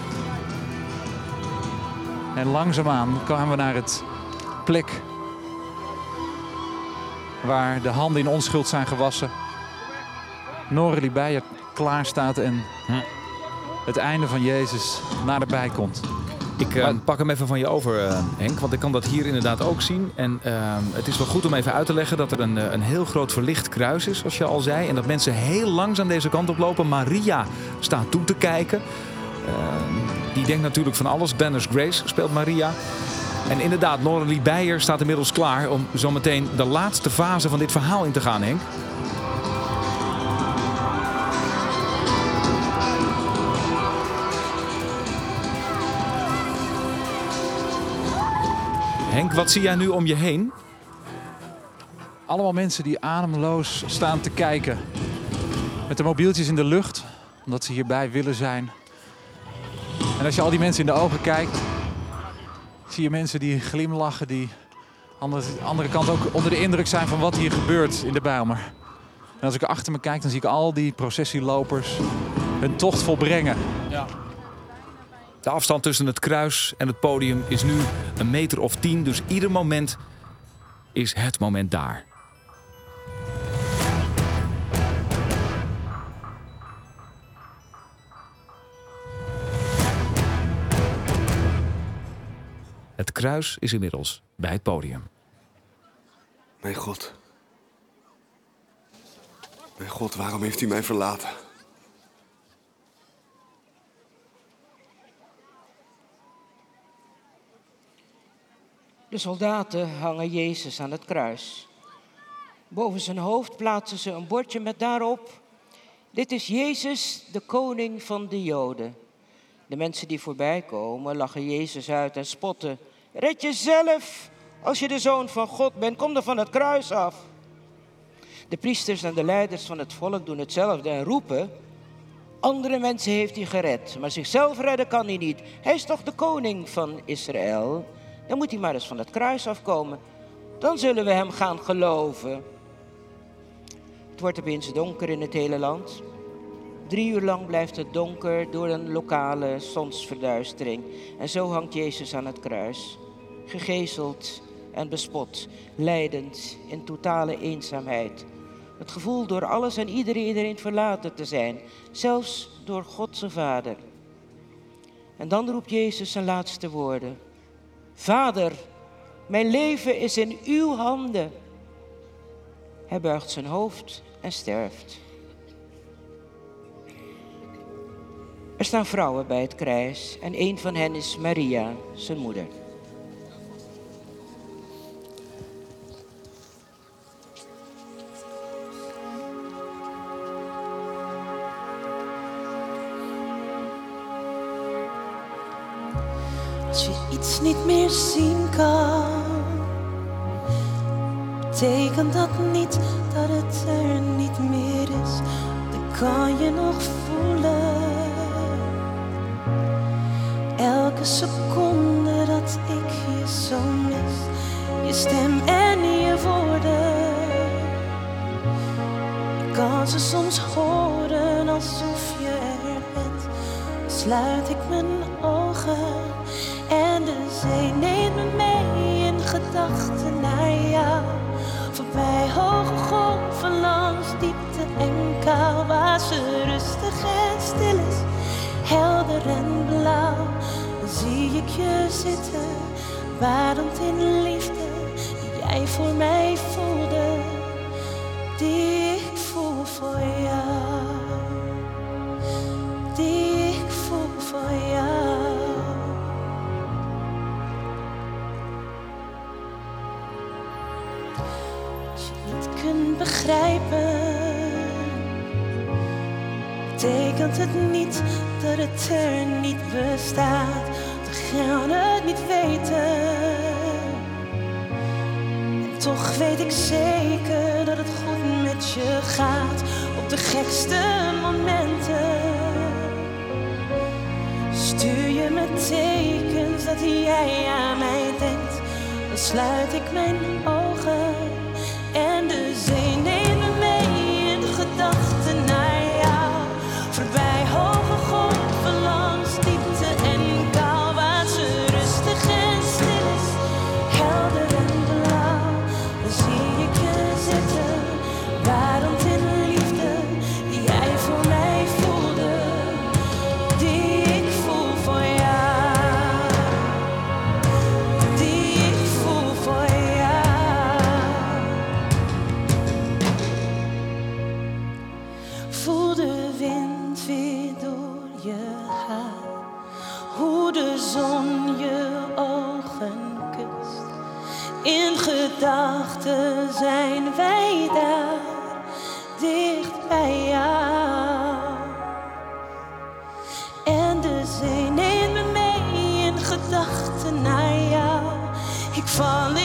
[SPEAKER 9] En langzaamaan kwamen we naar het plek waar de handen in onschuld zijn gewassen. Norelie Beijer klaar staat en het einde van Jezus naderbij komt.
[SPEAKER 4] Ik eh, pak hem even van je over, eh, Henk, want ik kan dat hier inderdaad ook zien. En eh, het is wel goed om even uit te leggen dat er een, eh, een heel groot verlicht kruis is, zoals je al zei. En dat mensen heel langzaam deze kant op lopen. Maria staat toe te kijken. Eh, die denkt natuurlijk van alles. Banners Grace speelt Maria. En inderdaad, Noralie Beijer staat inmiddels klaar om zometeen de laatste fase van dit verhaal in te gaan, Henk. Henk, wat zie jij nu om je heen?
[SPEAKER 9] Allemaal mensen die ademloos staan te kijken. Met de mobieltjes in de lucht, omdat ze hierbij willen zijn. En als je al die mensen in de ogen kijkt, zie je mensen die glimlachen, die aan de andere kant ook onder de indruk zijn van wat hier gebeurt in de Bijlmer. En als ik achter me kijk, dan zie ik al die processielopers hun tocht volbrengen.
[SPEAKER 4] De afstand tussen het kruis en het podium is nu een meter of tien. Dus ieder moment is het moment daar. Het kruis is inmiddels bij het podium.
[SPEAKER 11] Mijn God. Mijn God, waarom heeft u mij verlaten?
[SPEAKER 5] De soldaten hangen Jezus aan het kruis. Boven zijn hoofd plaatsen ze een bordje met daarop: Dit is Jezus, de koning van de Joden. De mensen die voorbij komen lachen Jezus uit en spotten: Red jezelf, Als je de zoon van God bent, kom dan van het kruis af. De priesters en de leiders van het volk doen hetzelfde en roepen: Andere mensen heeft hij gered, maar zichzelf redden kan hij niet. Hij is toch de koning van Israël? Dan moet hij maar eens van het kruis afkomen. Dan zullen we hem gaan geloven. Het wordt opeens donker in het hele land. Drie uur lang blijft het donker door een lokale zonsverduistering. En zo hangt Jezus aan het kruis, gegezeld en bespot, lijdend in totale eenzaamheid. Het gevoel door alles en iedereen verlaten te zijn, zelfs door God zijn Vader. En dan roept Jezus zijn laatste woorden. Vader, mijn leven is in uw handen. Hij buigt zijn hoofd en sterft. Er staan vrouwen bij het kruis en een van hen is Maria, zijn moeder.
[SPEAKER 12] Zien kan, betekent dat niet dat het er niet meer is. Dan kan je nog voelen. Elke seconde dat ik je zo mis, je stem en je woorden. Ik kan ze soms horen alsof je er bent. Sluit ik mijn ogen zee neemt me mee in gedachten naar jou. Voorbij hoge golven langs diepte en kou, waar ze rustig en stil is, helder en blauw. Dan zie ik je zitten, badend in liefde, die jij voor mij voelde, die betekent het niet dat het er niet bestaat. We gaan het niet weten. En toch weet ik zeker dat het goed met je gaat op de gekste momenten. Stuur je me tekens dat jij aan mij denkt, dan sluit ik mijn ogen Ik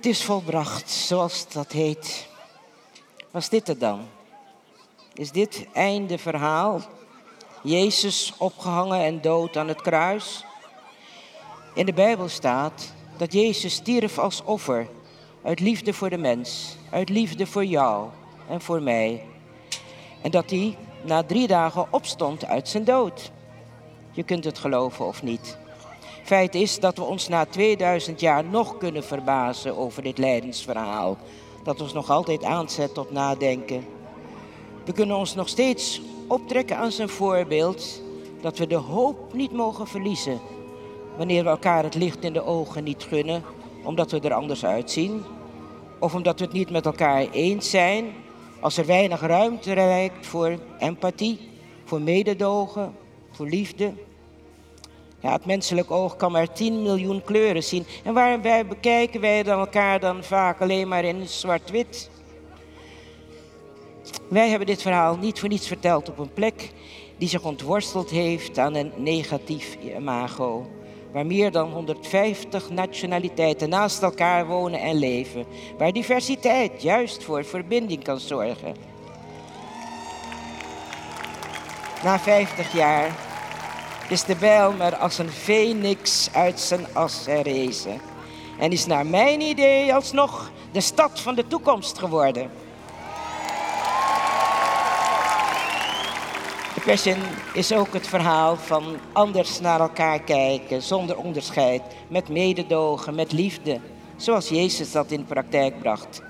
[SPEAKER 12] Het is
[SPEAKER 5] volbracht, zoals dat heet. Was dit het dan? Is dit einde verhaal? Jezus opgehangen en dood aan het kruis? In de Bijbel staat dat Jezus stierf als offer uit liefde voor de mens, uit liefde voor jou en voor mij. En dat hij na drie dagen opstond uit zijn dood. Je kunt het geloven of niet. Feit is dat we ons na 2000 jaar nog kunnen verbazen over dit lijdensverhaal. Dat ons nog altijd aanzet tot nadenken. We kunnen ons nog steeds optrekken aan zijn voorbeeld dat we de hoop niet mogen verliezen wanneer we elkaar het licht in de ogen niet gunnen omdat we er anders uitzien of omdat we het niet met elkaar eens zijn als er weinig ruimte lijkt voor empathie, voor mededogen, voor liefde. Ja, het menselijk oog kan maar 10 miljoen kleuren zien. En waarbij bekijken wij dan elkaar dan vaak alleen maar in zwart-wit? Wij hebben dit verhaal niet voor niets verteld op een plek die zich ontworsteld heeft aan een negatief imago. Waar meer dan 150 nationaliteiten naast elkaar wonen en leven. Waar diversiteit juist voor verbinding kan zorgen. Na 50 jaar is de Bijlmer als een phoenix uit zijn as herrezen. En is naar mijn idee alsnog de stad van de toekomst geworden. De Passion is ook het verhaal van anders naar elkaar kijken, zonder onderscheid, met mededogen, met liefde, zoals Jezus dat in praktijk bracht.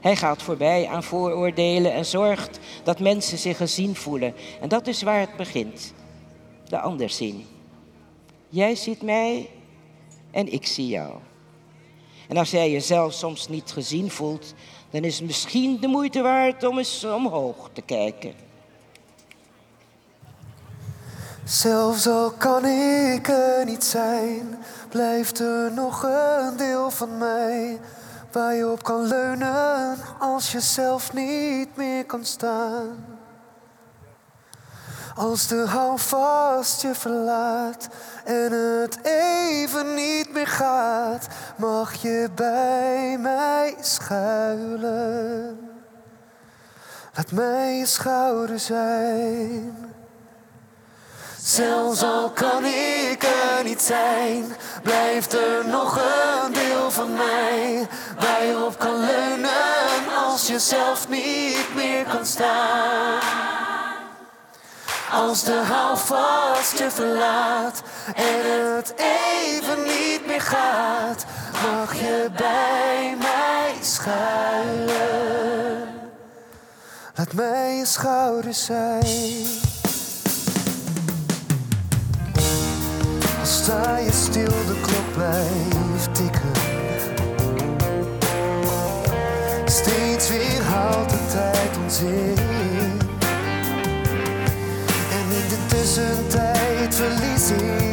[SPEAKER 5] Hij gaat voorbij aan vooroordelen en zorgt dat mensen zich gezien voelen. En dat is waar het begint. De ander zien. Jij ziet mij en ik zie jou. En als jij jezelf soms niet gezien voelt, dan is het misschien de moeite waard om eens omhoog te kijken.
[SPEAKER 8] Zelfs al kan ik er niet zijn, blijft er nog een deel van mij waar je op kan leunen als je zelf niet meer kan staan. Als de houvast je verlaat en het even niet meer gaat, mag je bij mij schuilen. Laat mij je schouder zijn. Zelfs al kan ik er niet zijn, blijft er nog een deel van mij waar je op kan leunen als je zelf niet meer kan staan. Als de houvast je verlaat en het even niet meer gaat, mag je bij mij schuilen. Laat mij je schouder zijn. Al sta je stil, de klok blijft tikken. Steeds weer haalt de tijd ons. In de tussentijd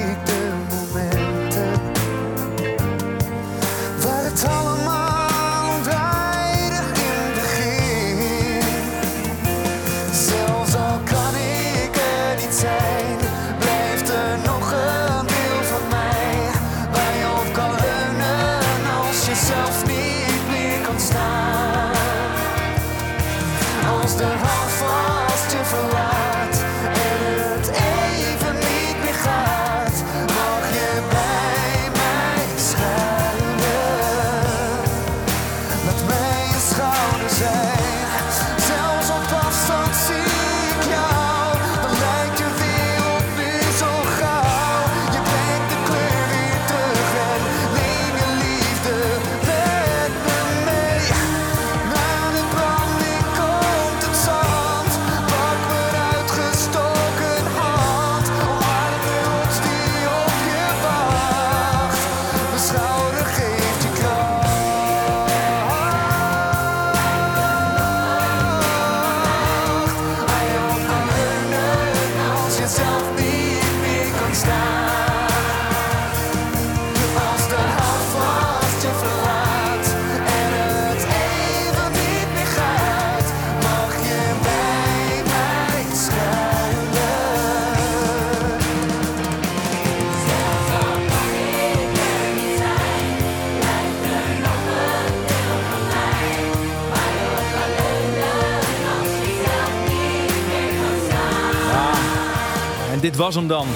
[SPEAKER 4] was hem dan.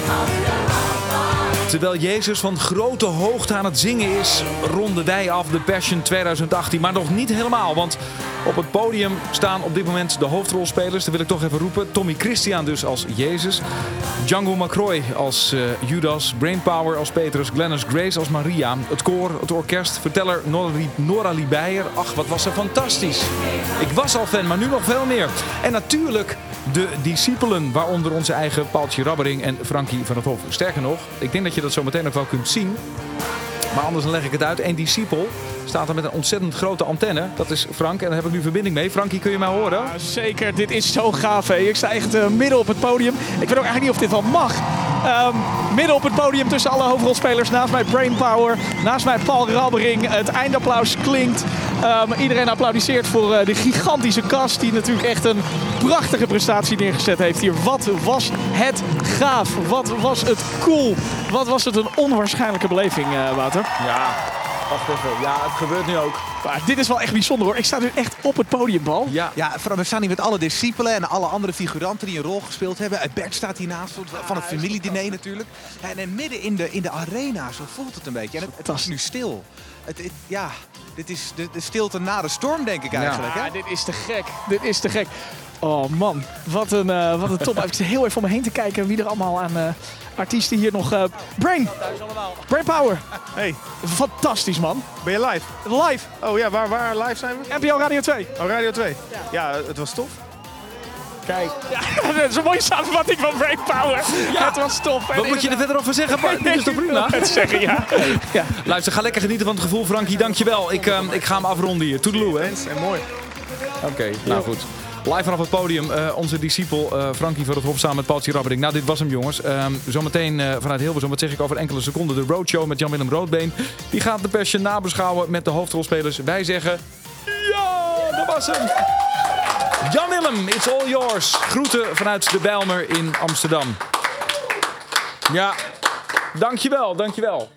[SPEAKER 4] Terwijl Jezus van grote hoogte aan het zingen is, ronden wij af de Passion 2018. Maar nog niet helemaal, want op het podium staan op dit moment de hoofdrolspelers. Dat wil ik toch even roepen. Tommy Christian dus als Jezus. Django McCroy als eh, Judas. Brainpower als Petrus. Glennis Grace als Maria. Het koor, het orkest. Verteller Nora, Liebeijer. Ach, wat was ze fantastisch. Ik was al fan, maar nu nog veel meer. En natuurlijk de discipelen, waaronder onze eigen Paaltje Rabbering en Frankie van het Hof. Sterker nog, ik denk dat je dat zo meteen ook wel kunt zien. Maar anders leg ik het uit. Een discipel staat er met een ontzettend grote antenne. Dat is Frank en daar heb ik nu verbinding mee. Frankie, kun je mij horen?
[SPEAKER 26] Ja, zeker, dit is zo gaaf. Hè. Ik sta echt eh, midden op het podium. Ik weet ook eigenlijk niet of dit wel mag. Ehm, midden op het podium tussen alle hoofdrolspelers. Naast mij Brainpower, naast mij Paul Rabbering. Het eindapplaus klinkt. Ehm, iedereen applaudisseert voor eh, de gigantische kast die natuurlijk echt een prachtige prestatie neergezet heeft hier. Wat was het gaaf. Wat was het cool. Wat was het een onwaarschijnlijke beleving, eh, Wouter.
[SPEAKER 4] Ja, wacht even. Ja, het gebeurt nu ook.
[SPEAKER 26] Maar dit is wel echt bijzonder hoor. Ik sta nu echt op het podium, Bal.
[SPEAKER 4] Ja.
[SPEAKER 27] Ja, vooral, we staan hier met alle discipelen en alle andere figuranten die een rol gespeeld hebben. Eh, Bert staat hiernaast van het familiediner natuurlijk. En, en midden in de, in de arena, zo voelt het een beetje. En het, het was nu stil. Het, het- ja, dit is de, de stilte na de storm, denk ik eigenlijk. Hè?
[SPEAKER 26] Ja, dit is te gek. Dit is te gek. Oh man, wat een, eh, wat een top. Ik zit heel even om me heen te kijken wie er allemaal aan eh, artiesten hier nog... eh, Brain! Brain Power!
[SPEAKER 7] Hey.
[SPEAKER 26] Fantastisch man.
[SPEAKER 7] Ben je live?
[SPEAKER 26] Live.
[SPEAKER 7] Oh ja, waar, waar live zijn we?
[SPEAKER 26] NPO Radio 2.
[SPEAKER 7] Oh, Radio 2. Ja, het was tof.
[SPEAKER 26] Kijk. Ja, dat is een mooie samenvatting van Brain Power. Het was top.
[SPEAKER 4] Wat moet je er verder over zeggen? Bart? Dit is toch prima?
[SPEAKER 26] Het zeggen, ja. ja.
[SPEAKER 4] Luister, ga lekker genieten van het gevoel, Frankie. Dankjewel. Ik, ehm, ik ga hem afronden hier. Toedeloe, hè?
[SPEAKER 7] En mooi.
[SPEAKER 4] Oké, nou goed. Live vanaf het podium, eh, onze discipel eh, Frankie van het Hof samen met Paultje Rabbering. Nou, dit was hem jongens. Ehm, zometeen eh, vanuit Hilversum, wat zeg ik over enkele seconden, de roadshow met Jan-Willem Roodbeen. Die gaat de Passion nabeschouwen met de hoofdrolspelers. Wij zeggen, ja, dat was hem. Jan-Willem, it's all yours. Groeten vanuit de Bijlmer in Amsterdam. Ja, dankjewel, dankjewel.